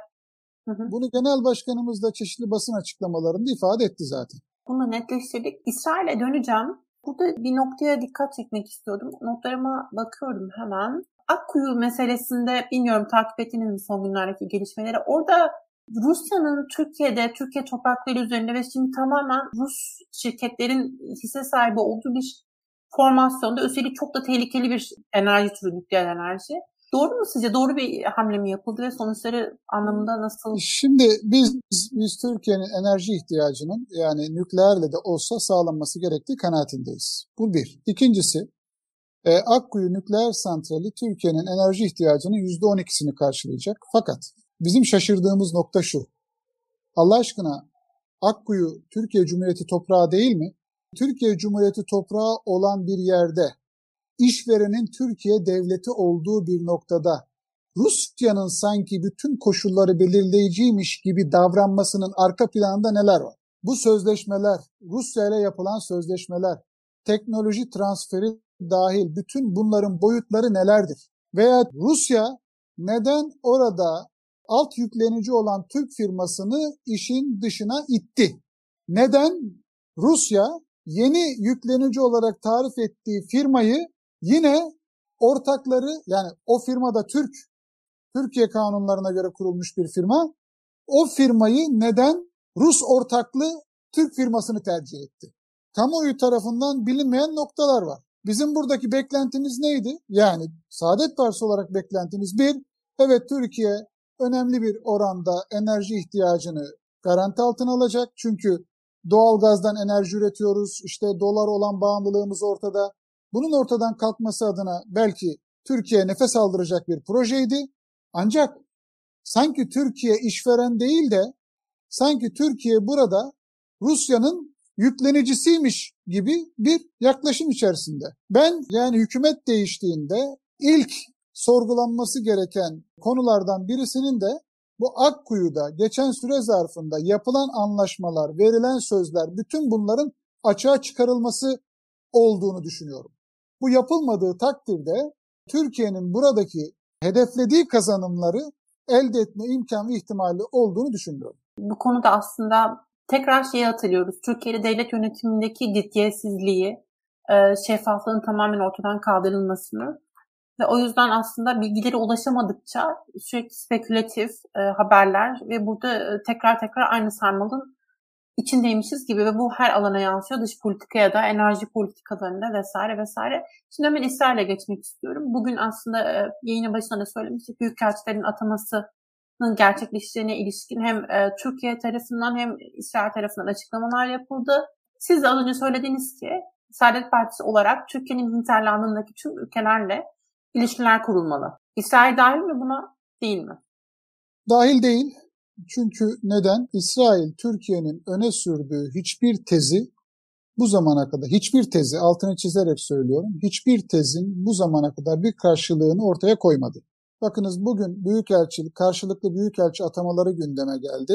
bunu genel başkanımız da çeşitli basın açıklamalarında ifade etti zaten. Bunu netleştirdik. İsrail'e döneceğim. Burada bir noktaya dikkat çekmek istiyordum. Notlarıma bakıyorum hemen. Akkuyu meselesinde bilmiyorum takip ettiniz mi son günlerdeki gelişmeleri. Orada Rusya'nın Türkiye'de, Türkiye toprakları üzerinde ve şimdi tamamen Rus şirketlerin hisse sahibi olduğu bir formasyonda üstelik çok da tehlikeli bir enerji türü nükleer enerji. Doğru mu sizce? Doğru bir hamle mi yapıldı ve sonuçları anlamında nasıl? Şimdi biz biz Türkiye'nin enerji ihtiyacının yani nükleerle de olsa sağlanması gerektiği kanaatindeyiz. Bu bir. İkincisi e, Akkuyu nükleer santrali Türkiye'nin enerji ihtiyacının %12'sini karşılayacak. Fakat bizim şaşırdığımız nokta şu. Allah aşkına Akkuyu Türkiye Cumhuriyeti toprağı değil mi? Türkiye Cumhuriyeti toprağı olan bir yerde işverenin Türkiye devleti olduğu bir noktada Rusya'nın sanki bütün koşulları belirleyiciymiş gibi davranmasının arka planında neler var? Bu sözleşmeler, Rusya ile yapılan sözleşmeler, teknoloji transferi dahil bütün bunların boyutları nelerdir? Veya Rusya neden orada alt yüklenici olan Türk firmasını işin dışına itti? Neden Rusya yeni yüklenici olarak tarif ettiği firmayı yine ortakları yani o firmada Türk, Türkiye kanunlarına göre kurulmuş bir firma, o firmayı neden Rus ortaklı Türk firmasını tercih etti? Kamuoyu tarafından bilinmeyen noktalar var. Bizim buradaki beklentimiz neydi? Yani Saadet Partisi olarak beklentimiz bir, evet Türkiye önemli bir oranda enerji ihtiyacını garanti altına alacak. Çünkü doğal gazdan enerji üretiyoruz. İşte dolar olan bağımlılığımız ortada. Bunun ortadan kalkması adına belki Türkiye nefes aldıracak bir projeydi. Ancak sanki Türkiye işveren değil de sanki Türkiye burada Rusya'nın yüklenicisiymiş gibi bir yaklaşım içerisinde. Ben yani hükümet değiştiğinde ilk sorgulanması gereken konulardan birisinin de bu Akkuyu'da geçen süre zarfında yapılan anlaşmalar, verilen sözler, bütün bunların açığa çıkarılması olduğunu düşünüyorum. Bu yapılmadığı takdirde Türkiye'nin buradaki hedeflediği kazanımları elde etme imkanı ihtimali olduğunu düşünüyorum. Bu konuda aslında tekrar şeyi hatırlıyoruz. Türkiye'de devlet yönetimindeki ciddiyetsizliği, şeffaflığın tamamen ortadan kaldırılmasını ve o yüzden aslında bilgileri ulaşamadıkça sürekli spekülatif e, haberler ve burada e, tekrar tekrar aynı sarmalın içindeymişiz gibi ve bu her alana yansıyor. Dış politikaya da, enerji politikalarında vesaire vesaire. Şimdi hemen İsrail'e geçmek istiyorum. Bugün aslında e, yayının başında da söylemiştik. Büyükelçilerin atamasının gerçekleşeceğine ilişkin hem e, Türkiye tarafından hem İsrail tarafından açıklamalar yapıldı. Siz de az önce söylediğiniz ki Saadet Partisi olarak Türkiye'nin hinterlandındaki tüm ülkelerle ilişkiler kurulmalı. İsrail dahil mi buna? Değil mi? Dahil değil. Çünkü neden? İsrail Türkiye'nin öne sürdüğü hiçbir tezi bu zamana kadar hiçbir tezi altını çizerek söylüyorum. Hiçbir tezin bu zamana kadar bir karşılığını ortaya koymadı. Bakınız bugün büyükelçi karşılıklı büyükelçi atamaları gündeme geldi.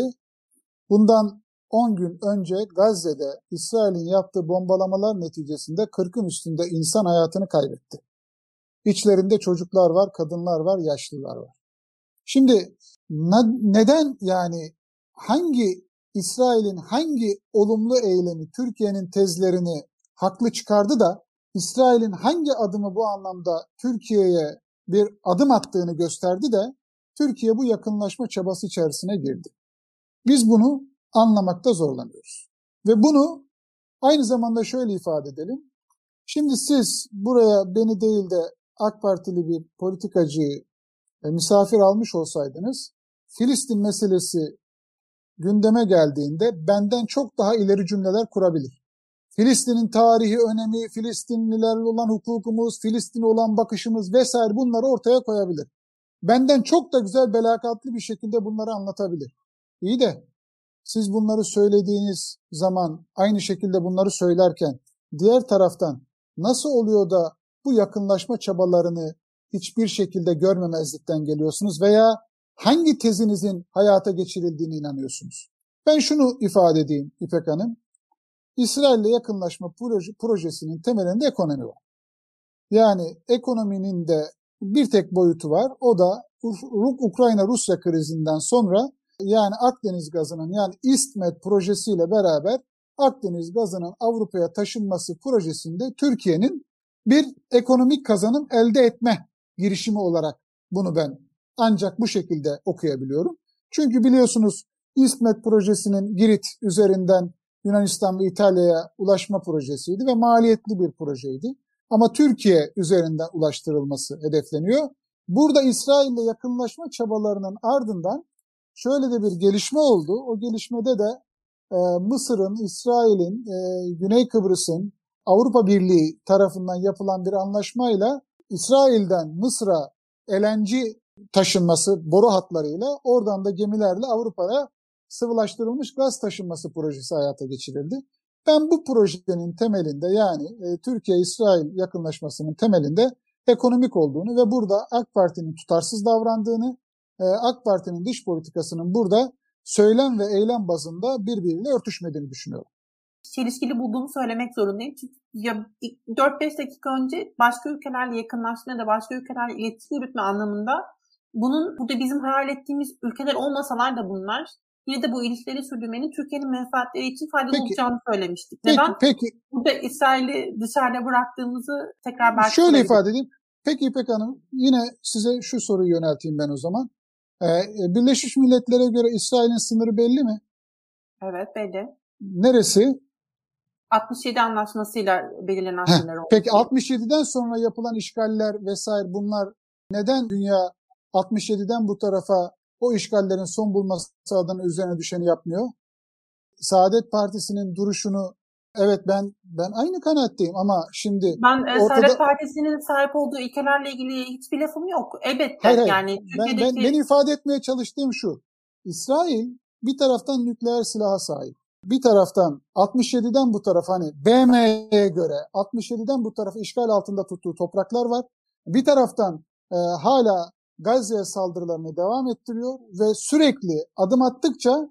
Bundan 10 gün önce Gazze'de İsrail'in yaptığı bombalamalar neticesinde 40'ın üstünde insan hayatını kaybetti. İçlerinde çocuklar var, kadınlar var, yaşlılar var. Şimdi neden yani hangi İsrail'in hangi olumlu eylemi Türkiye'nin tezlerini haklı çıkardı da İsrail'in hangi adımı bu anlamda Türkiye'ye bir adım attığını gösterdi de Türkiye bu yakınlaşma çabası içerisine girdi. Biz bunu anlamakta zorlanıyoruz. Ve bunu aynı zamanda şöyle ifade edelim. Şimdi siz buraya beni değil de AK Partili bir politikacıyı e, misafir almış olsaydınız Filistin meselesi gündeme geldiğinde benden çok daha ileri cümleler kurabilir. Filistin'in tarihi, önemi, Filistinlilerle olan hukukumuz, Filistin'e olan bakışımız vesaire bunları ortaya koyabilir. Benden çok da güzel belakatlı bir şekilde bunları anlatabilir. İyi de siz bunları söylediğiniz zaman aynı şekilde bunları söylerken diğer taraftan nasıl oluyor da bu yakınlaşma çabalarını hiçbir şekilde görmemezlikten geliyorsunuz veya hangi tezinizin hayata geçirildiğine inanıyorsunuz? Ben şunu ifade edeyim İpek Hanım. İsrail'le yakınlaşma proje, projesinin temelinde ekonomi var. Yani ekonominin de bir tek boyutu var. O da Ukrayna-Rusya krizinden sonra yani Akdeniz gazının yani İstmet projesiyle beraber Akdeniz gazının Avrupa'ya taşınması projesinde Türkiye'nin bir ekonomik kazanım elde etme girişimi olarak bunu ben ancak bu şekilde okuyabiliyorum. Çünkü biliyorsunuz İstmet projesinin Girit üzerinden Yunanistan ve İtalya'ya ulaşma projesiydi ve maliyetli bir projeydi. Ama Türkiye üzerinden ulaştırılması hedefleniyor. Burada İsrail ile yakınlaşma çabalarının ardından şöyle de bir gelişme oldu. O gelişmede de e, Mısır'ın, İsrail'in, e, Güney Kıbrıs'ın Avrupa Birliği tarafından yapılan bir anlaşmayla İsrail'den Mısır'a LNG taşınması boru hatlarıyla oradan da gemilerle Avrupa'ya sıvılaştırılmış gaz taşınması projesi hayata geçirildi. Ben bu projenin temelinde yani e, Türkiye-İsrail yakınlaşmasının temelinde ekonomik olduğunu ve burada AK Parti'nin tutarsız davrandığını, e, AK Parti'nin dış politikasının burada söylem ve eylem bazında birbiriyle örtüşmediğini düşünüyorum. Çelişkili bulduğumu söylemek zorundayım. Çünkü ya 4-5 dakika önce başka ülkelerle yakınlaşma ya da başka ülkelerle iletişim yürütme anlamında bunun burada bizim hayal ettiğimiz ülkeler olmasalar da bunlar yine de bu ilişkileri sürdürmenin Türkiye'nin menfaatleri için faydalı peki, olacağını söylemiştik. Peki, Neden? Peki. Burada İsrail'i dışarıda bıraktığımızı tekrar belki Şöyle ifade edeyim. Peki İpek Hanım yine size şu soruyu yönelteyim ben o zaman. Ee, Birleşmiş Milletler'e göre İsrail'in sınırı belli mi? Evet belli. Neresi? 67 anlaşmasıyla belirlenen sınırlar oldu. Peki 67'den sonra yapılan işgaller vesaire bunlar neden dünya 67'den bu tarafa o işgallerin son bulması adına üzerine düşeni yapmıyor. Saadet Partisi'nin duruşunu evet ben ben aynı kanaatteyim ama şimdi ben e, ortada... Saadet Partisi'nin sahip olduğu ilkelerle ilgili hiçbir lafım yok. Elbette hayır, hayır. yani Türkiye'deki... ben, ben, ben ifade etmeye çalıştığım şu. İsrail bir taraftan nükleer silaha sahip. Bir taraftan 67'den bu taraf hani BM'ye göre 67'den bu taraf işgal altında tuttuğu topraklar var. Bir taraftan e, hala Gazze'ye saldırılarını devam ettiriyor ve sürekli adım attıkça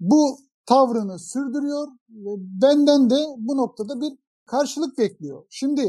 bu tavrını sürdürüyor ve benden de bu noktada bir karşılık bekliyor. Şimdi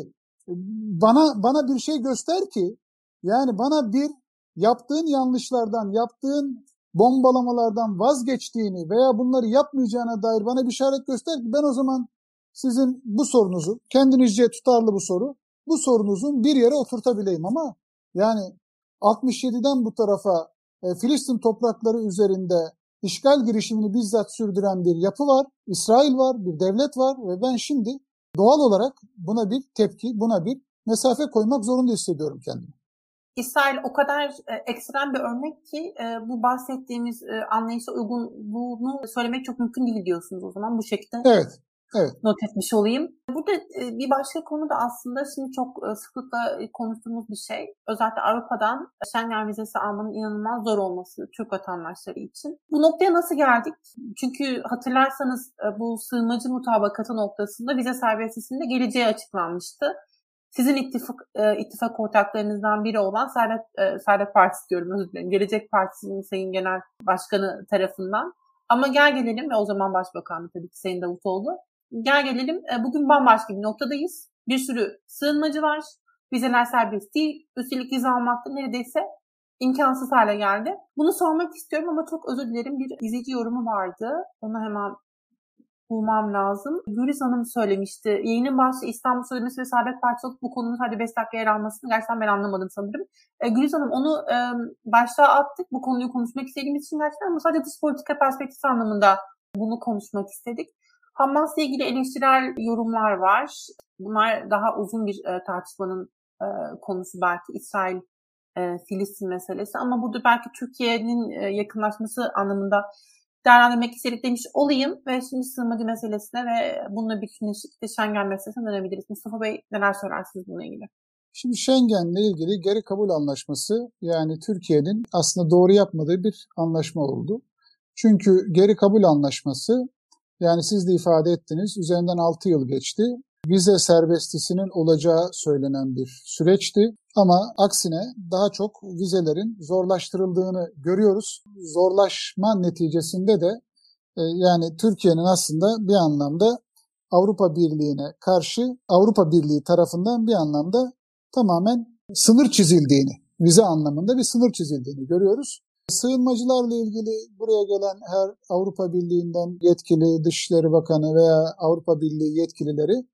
e, bana bana bir şey göster ki yani bana bir yaptığın yanlışlardan, yaptığın bombalamalardan vazgeçtiğini veya bunları yapmayacağına dair bana bir işaret göster ki ben o zaman sizin bu sorunuzu, kendinizce tutarlı bu soru, bu sorunuzun bir yere oturtabileyim ama yani 67'den bu tarafa e, Filistin toprakları üzerinde işgal girişimini bizzat sürdüren bir yapı var, İsrail var, bir devlet var ve ben şimdi doğal olarak buna bir tepki, buna bir mesafe koymak zorunda hissediyorum kendimi. İsrail o kadar e, ekstrem bir örnek ki e, bu bahsettiğimiz e, anlayışa uygunluğunu söylemek çok mümkün değil diyorsunuz o zaman bu şekilde. Evet. Evet. Not etmiş olayım. Burada bir başka konu da aslında şimdi çok sıklıkla konuştuğumuz bir şey. Özellikle Avrupa'dan Schengen vizesi almanın inanılmaz zor olması Türk vatandaşları için. Bu noktaya nasıl geldik? Çünkü hatırlarsanız bu sığınmacı mutabakatı noktasında vize serbestliğinde geleceği açıklanmıştı. Sizin ittifak, ittifak ortaklarınızdan biri olan Saadet, Saadet Partisi diyorum özür dilerim. Gelecek Partisi'nin Sayın Genel Başkanı tarafından ama gel gelelim ve o zaman Başbakanı tabii ki Sayın Davutoğlu Gel gelelim e, bugün bambaşka bir noktadayız. Bir sürü sığınmacı var. Vizeler serbest değil. Üstelik vize almakta neredeyse imkansız hale geldi. Bunu sormak istiyorum ama çok özür dilerim. Bir izleyici yorumu vardı. Onu hemen bulmam lazım. Güliz Hanım söylemişti. Yayının başta İstanbul Sözleşmesi ve Partisi olup bu konunun sadece 5 dakika yer almasını gerçekten ben anlamadım sanırım. E, Güliz Hanım onu e, başta attık. Bu konuyu konuşmak istediğimiz için gerçekten ama sadece dış politika perspektifi anlamında bunu konuşmak istedik. Hamas'la ilgili eleştirel yorumlar var. Bunlar daha uzun bir e, tartışmanın e, konusu belki İsrail e, Filistin meselesi ama burada belki Türkiye'nin e, yakınlaşması anlamında değerlendirmek istedik demiş olayım ve şimdi sığınmacı meselesine ve bununla bütünleşik de Schengen meselesine dönebiliriz. Mustafa Bey neler söylersiniz bununla ilgili? Şimdi Schengen'le ilgili geri kabul anlaşması yani Türkiye'nin aslında doğru yapmadığı bir anlaşma oldu. Çünkü geri kabul anlaşması yani siz de ifade ettiniz üzerinden 6 yıl geçti. Vize serbestisinin olacağı söylenen bir süreçti. Ama aksine daha çok vizelerin zorlaştırıldığını görüyoruz. Zorlaşma neticesinde de e, yani Türkiye'nin aslında bir anlamda Avrupa Birliği'ne karşı Avrupa Birliği tarafından bir anlamda tamamen sınır çizildiğini, vize anlamında bir sınır çizildiğini görüyoruz. Sığınmacılarla ilgili buraya gelen her Avrupa Birliği'nden yetkili Dışişleri Bakanı veya Avrupa Birliği yetkilileri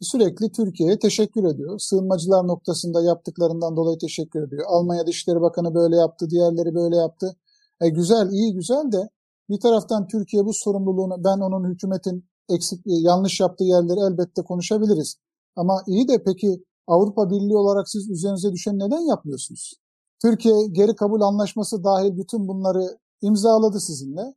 sürekli Türkiye'ye teşekkür ediyor. Sığınmacılar noktasında yaptıklarından dolayı teşekkür ediyor. Almanya Dışişleri Bakanı böyle yaptı, diğerleri böyle yaptı. E güzel, iyi güzel de bir taraftan Türkiye bu sorumluluğunu ben onun hükümetin eksik yanlış yaptığı yerleri elbette konuşabiliriz. Ama iyi de peki Avrupa Birliği olarak siz üzerinize düşen neden yapmıyorsunuz? Türkiye geri kabul anlaşması dahil bütün bunları imzaladı sizinle.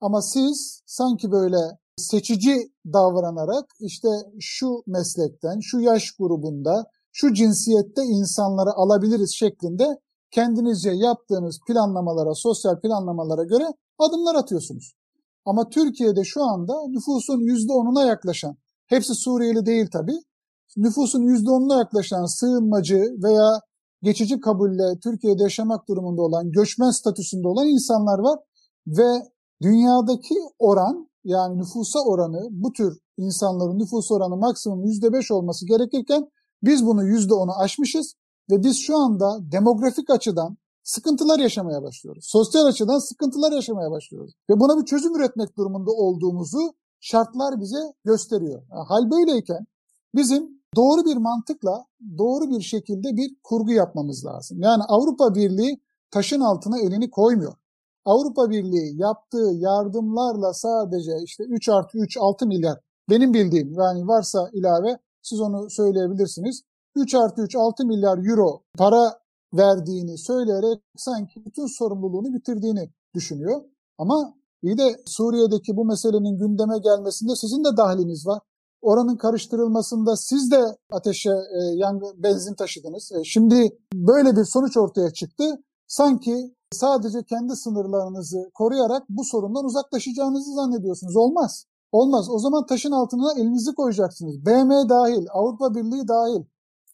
Ama siz sanki böyle seçici davranarak işte şu meslekten, şu yaş grubunda, şu cinsiyette insanları alabiliriz şeklinde kendinizce yaptığınız planlamalara, sosyal planlamalara göre adımlar atıyorsunuz. Ama Türkiye'de şu anda nüfusun %10'una yaklaşan, hepsi Suriyeli değil tabii, nüfusun %10'una yaklaşan sığınmacı veya geçici kabulle Türkiye'de yaşamak durumunda olan, göçmen statüsünde olan insanlar var ve dünyadaki oran yani nüfusa oranı bu tür insanların nüfus oranı maksimum %5 olması gerekirken biz bunu %10'u aşmışız ve biz şu anda demografik açıdan sıkıntılar yaşamaya başlıyoruz. Sosyal açıdan sıkıntılar yaşamaya başlıyoruz. Ve buna bir çözüm üretmek durumunda olduğumuzu şartlar bize gösteriyor. hal böyleyken bizim doğru bir mantıkla doğru bir şekilde bir kurgu yapmamız lazım. Yani Avrupa Birliği taşın altına elini koymuyor. Avrupa Birliği yaptığı yardımlarla sadece işte 3 artı 3 6 milyar benim bildiğim yani varsa ilave siz onu söyleyebilirsiniz. 3 artı 3 6 milyar euro para verdiğini söyleyerek sanki bütün sorumluluğunu bitirdiğini düşünüyor. Ama iyi de Suriye'deki bu meselenin gündeme gelmesinde sizin de dahiliniz var. Oranın karıştırılmasında siz de ateşe e, yangın benzin taşıdınız. E, şimdi böyle bir sonuç ortaya çıktı. Sanki sadece kendi sınırlarınızı koruyarak bu sorundan uzaklaşacağınızı zannediyorsunuz. Olmaz. Olmaz. O zaman taşın altına elinizi koyacaksınız. BM dahil, Avrupa Birliği dahil.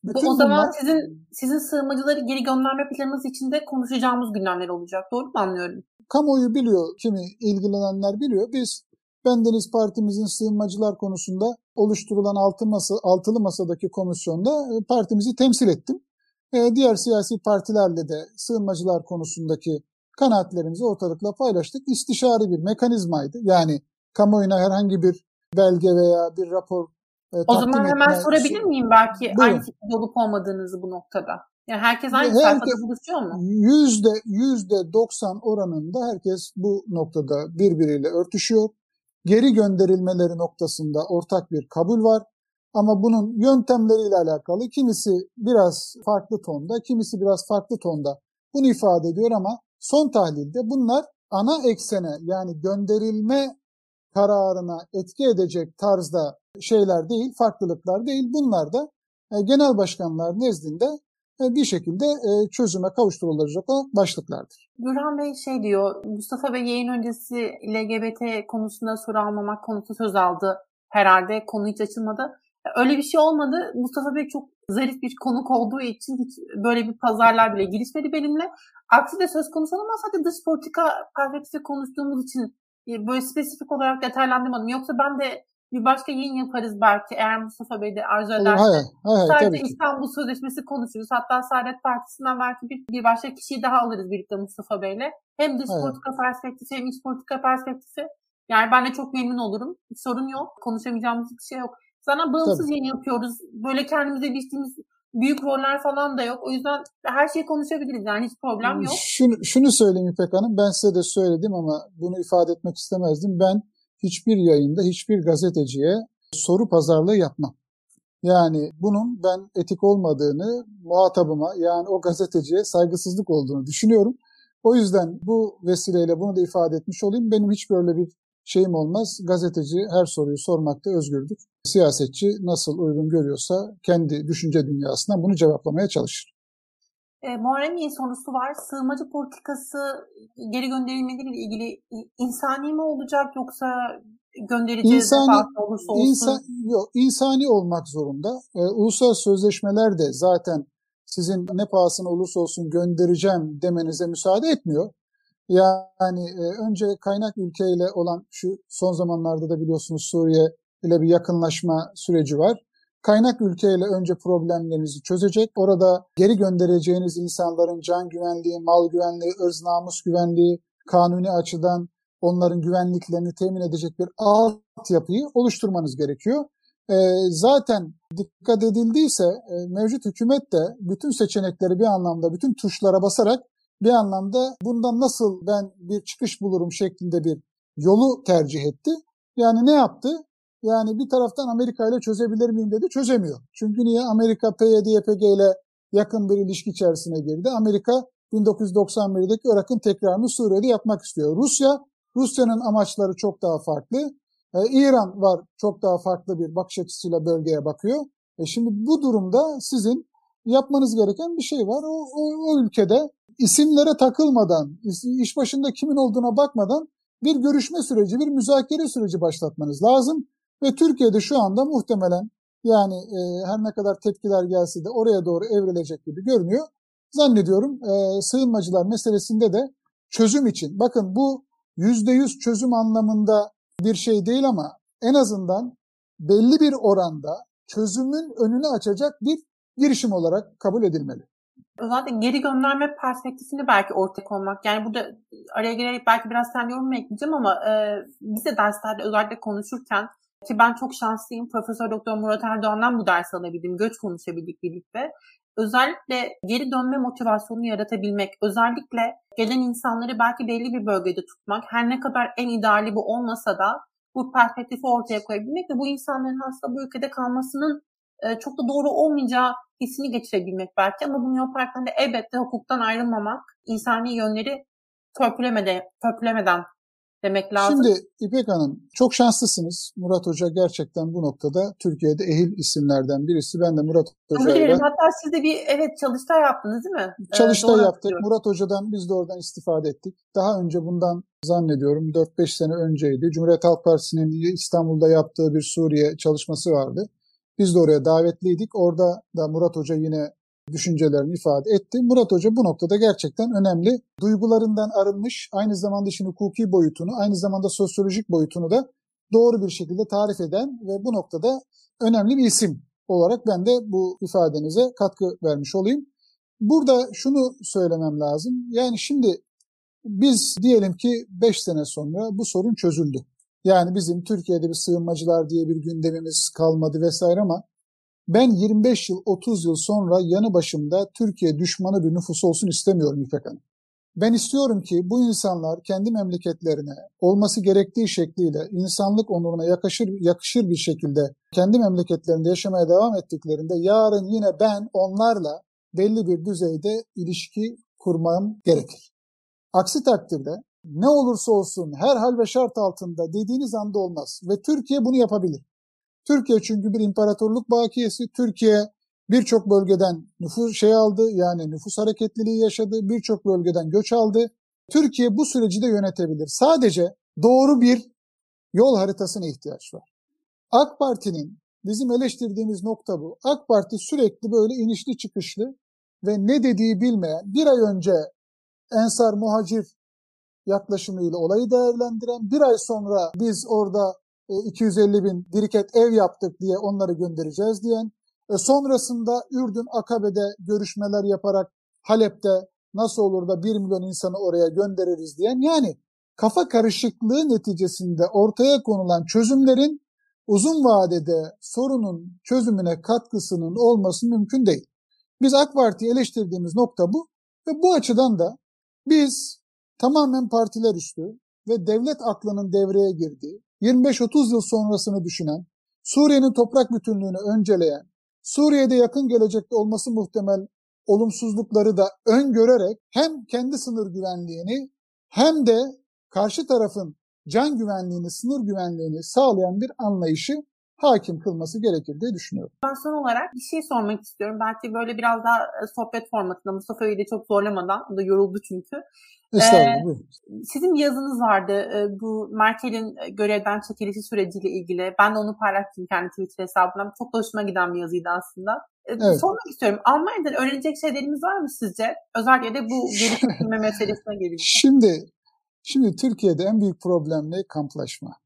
Bütün o zaman bunlar... sizin sizin sığınmacıları geri gönderme planınız içinde konuşacağımız gündemler olacak. Doğru mu anlıyorum? Kamuoyu biliyor, kimi ilgilenenler biliyor. Biz Bendeniz Partimizin sığınmacılar konusunda oluşturulan altı masa, altılı masadaki komisyonda e, partimizi temsil ettim. E, diğer siyasi partilerle de sığınmacılar konusundaki kanaatlerimizi ortalıkla paylaştık. İstişari bir mekanizmaydı. Yani kamuoyuna herhangi bir belge veya bir rapor e, O zaman hemen sorabilir miyim belki Buyurun. aynı fikirde olup olmadığınızı bu noktada? Yani herkes aynı herkes, sayfada buluşuyor mu? Yüzde, yüzde 90 oranında herkes bu noktada birbiriyle örtüşüyor. Geri gönderilmeleri noktasında ortak bir kabul var. Ama bunun yöntemleriyle alakalı kimisi biraz farklı tonda, kimisi biraz farklı tonda bunu ifade ediyor ama son tahlilde bunlar ana eksene yani gönderilme kararına etki edecek tarzda şeyler değil, farklılıklar değil. Bunlar da e, genel başkanlar nezdinde e, bir şekilde e, çözüme kavuşturulacak olan başlıklardır. Gürhan Bey şey diyor, Mustafa Bey yayın öncesi LGBT konusunda soru almamak konusu söz aldı herhalde. Konu hiç açılmadı. Öyle bir şey olmadı. Mustafa Bey çok zarif bir konuk olduğu için hiç böyle bir pazarlar bile girişmedi benimle. Aksi de söz konusu ama sadece dış politika perspektifi konuştuğumuz için e, böyle spesifik olarak detaylandırmadım. Yoksa ben de bir başka yayın yaparız belki eğer Mustafa Bey de arzu ederse. hayır, hayır, Sadece tabii ki. İstanbul Sözleşmesi konuşuruz. Hatta Saadet Partisi'nden belki bir, bir başka kişiyi daha alırız birlikte Mustafa Bey'le. Hem dış Evet. politika perspektifi hem iç politika perspektifi. Yani ben de çok memnun olurum. Hiç sorun yok. Konuşamayacağımız bir şey yok. Sana bağımsız Tabii. yayın yapıyoruz. Böyle kendimize biçtiğimiz büyük roller falan da yok. O yüzden her şeyi konuşabiliriz. Yani hiç problem yok. Şunu, şunu söyleyeyim İpek Hanım, ben size de söyledim ama bunu ifade etmek istemezdim. Ben hiçbir yayında hiçbir gazeteciye soru pazarlığı yapmam. Yani bunun ben etik olmadığını muhatabıma yani o gazeteciye saygısızlık olduğunu düşünüyorum. O yüzden bu vesileyle bunu da ifade etmiş olayım. Benim hiç böyle bir şeyim olmaz. Gazeteci her soruyu sormakta özgürdür. Siyasetçi nasıl uygun görüyorsa kendi düşünce dünyasından bunu cevaplamaya çalışır. E, Muharrem Bey'in sorusu var. Sığınmacı politikası geri gönderilmeleriyle ilgili insani mi olacak yoksa göndereceğiz İnsani- olursa olsun? İnsan, yok, insani olmak zorunda. Ee, uluslararası sözleşmeler de zaten sizin ne pahasına olursa olsun göndereceğim demenize müsaade etmiyor. Yani e, önce kaynak ülkeyle olan şu son zamanlarda da biliyorsunuz Suriye ile bir yakınlaşma süreci var. Kaynak ülkeyle önce problemlerinizi çözecek. Orada geri göndereceğiniz insanların can güvenliği, mal güvenliği, ırz namus güvenliği, kanuni açıdan onların güvenliklerini temin edecek bir altyapıyı oluşturmanız gerekiyor. Ee, zaten dikkat edildiyse e, mevcut hükümet de bütün seçenekleri bir anlamda, bütün tuşlara basarak bir anlamda bundan nasıl ben bir çıkış bulurum şeklinde bir yolu tercih etti. Yani ne yaptı? Yani bir taraftan Amerika ile çözebilir miyim dedi, çözemiyor. Çünkü niye? Amerika PYD, YPG ile yakın bir ilişki içerisine girdi. Amerika 1991'deki Irak'ın tekrarını Suriye'de yapmak istiyor. Rusya, Rusya'nın amaçları çok daha farklı. Ee, İran var çok daha farklı bir bakış açısıyla bölgeye bakıyor. E şimdi bu durumda sizin yapmanız gereken bir şey var. O, o, o ülkede isimlere takılmadan, iş başında kimin olduğuna bakmadan bir görüşme süreci, bir müzakere süreci başlatmanız lazım. Ve Türkiye'de şu anda muhtemelen yani e, her ne kadar tepkiler gelse de oraya doğru evrilecek gibi görünüyor. Zannediyorum e, sığınmacılar meselesinde de çözüm için, bakın bu %100 çözüm anlamında bir şey değil ama en azından belli bir oranda çözümün önünü açacak bir girişim olarak kabul edilmeli. Özellikle geri gönderme perspektifini belki ortaya koymak. Yani burada araya girerek belki biraz sen yorum ekleyeceğim ama e, biz de derslerde özellikle konuşurken ki ben çok şanslıyım. Profesör Doktor Murat Erdoğan'dan bu dersi alabildim. Göç konuşabildik birlikte. Özellikle geri dönme motivasyonunu yaratabilmek, özellikle gelen insanları belki belli bir bölgede tutmak, her ne kadar en ideali bu olmasa da bu perspektifi ortaya koyabilmek ve bu insanların aslında bu ülkede kalmasının e, çok da doğru olmayacağı hissini geçirebilmek belki ama bunu yaparken de elbette hukuktan ayrılmamak, insani yönleri törpülemede, törpülemeden demek lazım. Şimdi İpek Hanım çok şanslısınız. Murat Hoca gerçekten bu noktada Türkiye'de ehil isimlerden birisi. Ben de Murat. Hoca'yla Hatta siz de bir evet çalıştay yaptınız değil mi? Ee, çalıştay doğru yaptık. Murat Hoca'dan biz de oradan istifade ettik. Daha önce bundan zannediyorum 4-5 sene önceydi. Cumhuriyet Halk Partisi'nin İstanbul'da yaptığı bir Suriye çalışması vardı. Biz de oraya davetliydik. Orada da Murat Hoca yine düşüncelerini ifade etti. Murat Hoca bu noktada gerçekten önemli. Duygularından arınmış, aynı zamanda işin hukuki boyutunu, aynı zamanda sosyolojik boyutunu da doğru bir şekilde tarif eden ve bu noktada önemli bir isim olarak ben de bu ifadenize katkı vermiş olayım. Burada şunu söylemem lazım. Yani şimdi biz diyelim ki 5 sene sonra bu sorun çözüldü. Yani bizim Türkiye'de bir sığınmacılar diye bir gündemimiz kalmadı vesaire ama ben 25 yıl 30 yıl sonra yanı başımda Türkiye düşmanı bir nüfus olsun istemiyorum İpek Hanım. Ben istiyorum ki bu insanlar kendi memleketlerine olması gerektiği şekliyle insanlık onuruna yakışır, yakışır bir şekilde kendi memleketlerinde yaşamaya devam ettiklerinde yarın yine ben onlarla belli bir düzeyde ilişki kurmam gerekir. Aksi takdirde ne olursa olsun her hal ve şart altında dediğiniz anda olmaz ve Türkiye bunu yapabilir. Türkiye çünkü bir imparatorluk bakiyesi. Türkiye birçok bölgeden nüfus şey aldı yani nüfus hareketliliği yaşadı. Birçok bölgeden göç aldı. Türkiye bu süreci de yönetebilir. Sadece doğru bir yol haritasına ihtiyaç var. AK Parti'nin bizim eleştirdiğimiz nokta bu. AK Parti sürekli böyle inişli çıkışlı ve ne dediği bilmeyen bir ay önce Ensar Muhacir yaklaşımıyla olayı değerlendiren bir ay sonra biz orada 250 bin biriket ev yaptık diye onları göndereceğiz diyen, e, sonrasında Ürdün Akabe'de görüşmeler yaparak Halep'te nasıl olur da 1 milyon insanı oraya göndeririz diyen yani kafa karışıklığı neticesinde ortaya konulan çözümlerin uzun vadede sorunun çözümüne katkısının olması mümkün değil. Biz AK Parti'yi eleştirdiğimiz nokta bu ve bu açıdan da biz tamamen partiler üstü ve devlet aklının devreye girdiği, 25-30 yıl sonrasını düşünen, Suriye'nin toprak bütünlüğünü önceleyen, Suriye'de yakın gelecekte olması muhtemel olumsuzlukları da öngörerek hem kendi sınır güvenliğini hem de karşı tarafın can güvenliğini, sınır güvenliğini sağlayan bir anlayışı hakim kılması gerekir diye düşünüyorum. Ben son olarak bir şey sormak istiyorum. Belki böyle biraz daha e, sohbet formatında Mustafa'yı da çok zorlamadan, o da yoruldu çünkü. Ee, sizin yazınız vardı e, bu Merkel'in e, görevden çekilişi süreciyle ilgili. Ben de onu paylaştım kendi Twitter hesabımdan. Çok da hoşuma giden bir yazıydı aslında. Evet. Sormak istiyorum. Almanya'dan öğrenecek şeylerimiz var mı sizce? Özellikle de bu geliştirme meselesine gelince. Şimdi Şimdi Türkiye'de en büyük problem ne? Kamplaşma.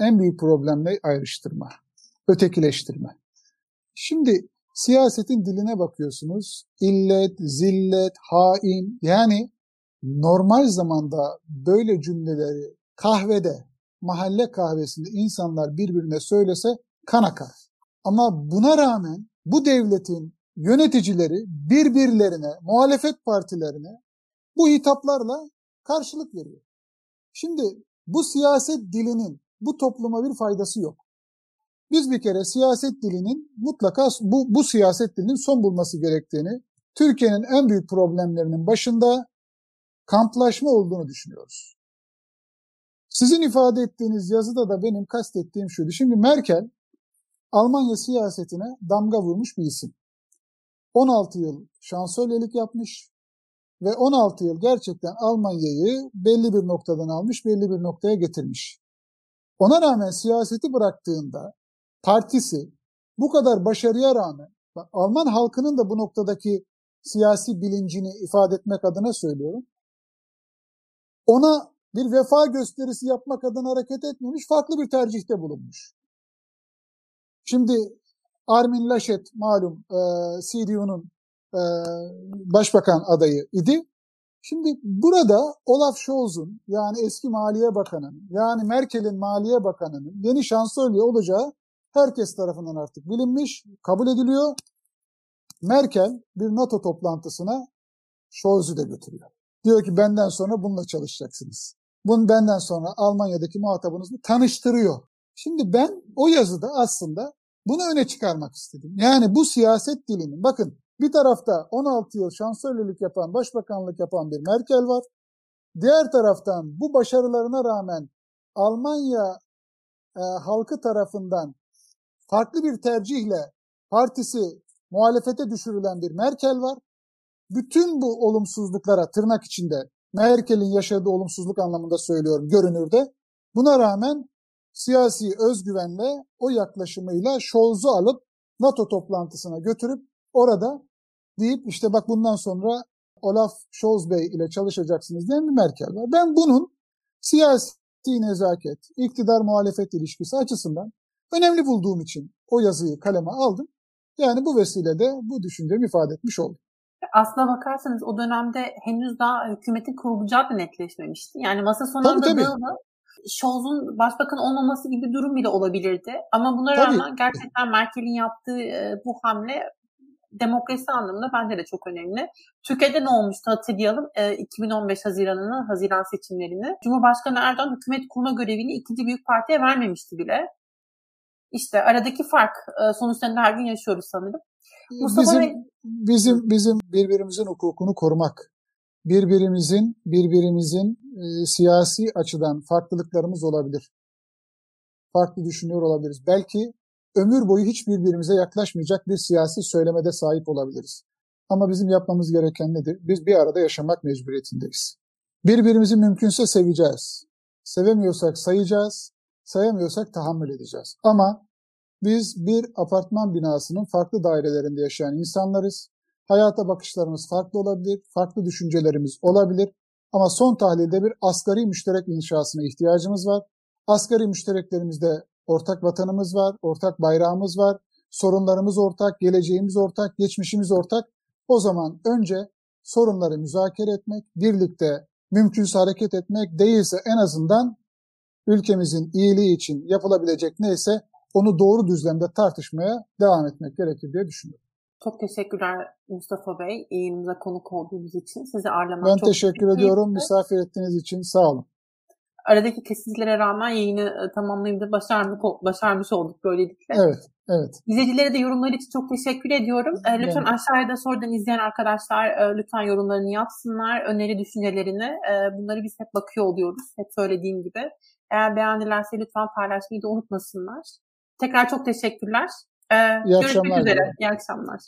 En büyük problem ne? Ayrıştırma. Ötekileştirme. Şimdi siyasetin diline bakıyorsunuz. İllet, zillet, hain. Yani normal zamanda böyle cümleleri kahvede, mahalle kahvesinde insanlar birbirine söylese kan akar. Ama buna rağmen bu devletin yöneticileri birbirlerine, muhalefet partilerine bu hitaplarla karşılık veriyor. Şimdi bu siyaset dilinin bu topluma bir faydası yok. Biz bir kere siyaset dilinin mutlaka bu, bu siyaset dilinin son bulması gerektiğini, Türkiye'nin en büyük problemlerinin başında kamplaşma olduğunu düşünüyoruz. Sizin ifade ettiğiniz yazıda da benim kastettiğim şuydu. Şimdi Merkel Almanya siyasetine damga vurmuş bir isim. 16 yıl şansölyelik yapmış, ve 16 yıl gerçekten Almanya'yı belli bir noktadan almış, belli bir noktaya getirmiş. Ona rağmen siyaseti bıraktığında partisi bu kadar başarıya rağmen Alman halkının da bu noktadaki siyasi bilincini ifade etmek adına söylüyorum. Ona bir vefa gösterisi yapmak adına hareket etmemiş, farklı bir tercihte bulunmuş. Şimdi Armin Laschet malum e, CDU'nun e, başbakan adayı idi. Şimdi burada Olaf Scholz'un yani eski Maliye Bakanı'nın yani Merkel'in Maliye Bakanı'nın yeni şansölye olacağı herkes tarafından artık bilinmiş, kabul ediliyor. Merkel bir NATO toplantısına Scholz'u da götürüyor. Diyor ki benden sonra bununla çalışacaksınız. Bunu benden sonra Almanya'daki muhatabınızla tanıştırıyor. Şimdi ben o yazıda aslında bunu öne çıkarmak istedim. Yani bu siyaset dilinin bakın bir tarafta 16 yıl şansölyelik yapan, başbakanlık yapan bir Merkel var. Diğer taraftan bu başarılarına rağmen Almanya e, halkı tarafından farklı bir tercihle partisi muhalefete düşürülen bir Merkel var. Bütün bu olumsuzluklara tırnak içinde Merkel'in yaşadığı olumsuzluk anlamında söylüyorum görünürde. Buna rağmen siyasi özgüvenle o yaklaşımıyla Scholz'u alıp NATO toplantısına götürüp orada deyip işte bak bundan sonra Olaf Scholz Bey ile çalışacaksınız diyen bir Merkel var. Ben bunun siyasi nezaket, iktidar muhalefet ilişkisi açısından önemli bulduğum için o yazıyı kaleme aldım. Yani bu vesileyle bu düşüncemi ifade etmiş oldum. Aslına bakarsanız o dönemde henüz daha hükümetin kurulacağı da netleşmemişti. Yani masa sonunda tabii, tabii. Scholz'un başbakan olmaması gibi bir durum bile olabilirdi. Ama buna rağmen gerçekten Merkel'in yaptığı bu hamle demokrasi anlamında bence de çok önemli. Türkiye'de ne olmuştu hatırlayalım. E, 2015 Haziran'ını, Haziran seçimlerini. Cumhurbaşkanı Erdoğan hükümet kurma görevini ikinci büyük partiye vermemişti bile. İşte aradaki fark e, sonuçlarını her gün yaşıyoruz sanırım. Mustafa bizim, Bey... bizim, bizim birbirimizin hukukunu korumak, birbirimizin birbirimizin e, siyasi açıdan farklılıklarımız olabilir. Farklı düşünüyor olabiliriz. Belki ömür boyu hiç birbirimize yaklaşmayacak bir siyasi söylemede sahip olabiliriz. Ama bizim yapmamız gereken nedir? Biz bir arada yaşamak mecburiyetindeyiz. Birbirimizi mümkünse seveceğiz. Sevemiyorsak sayacağız, sayamıyorsak tahammül edeceğiz. Ama biz bir apartman binasının farklı dairelerinde yaşayan insanlarız. Hayata bakışlarımız farklı olabilir, farklı düşüncelerimiz olabilir. Ama son tahlilde bir asgari müşterek inşasına ihtiyacımız var. Asgari müştereklerimizde ortak vatanımız var, ortak bayrağımız var, sorunlarımız ortak, geleceğimiz ortak, geçmişimiz ortak. O zaman önce sorunları müzakere etmek, birlikte mümkünse hareket etmek değilse en azından ülkemizin iyiliği için yapılabilecek neyse onu doğru düzlemde tartışmaya devam etmek gerekir diye düşünüyorum. Çok teşekkürler Mustafa Bey yayınımıza konuk olduğunuz için. Sizi ağırlamak ben çok teşekkür ediyorum. Misafir ettiğiniz için sağ olun. Aradaki kesintilere rağmen yayını e, tamamlayıp başarmış, başarmış olduk böylelikle. Evet, evet. İzleyicilere de yorumları için çok teşekkür ediyorum. E, lütfen evet. aşağıda sorudan izleyen arkadaşlar e, lütfen yorumlarını yapsınlar. Öneri düşüncelerini. Bunları biz hep bakıyor oluyoruz. Hep söylediğim gibi. Eğer beğendilerse lütfen paylaşmayı da unutmasınlar. Tekrar çok teşekkürler. Ee, İyi görüşmek akşamlar. üzere. İyi akşamlar.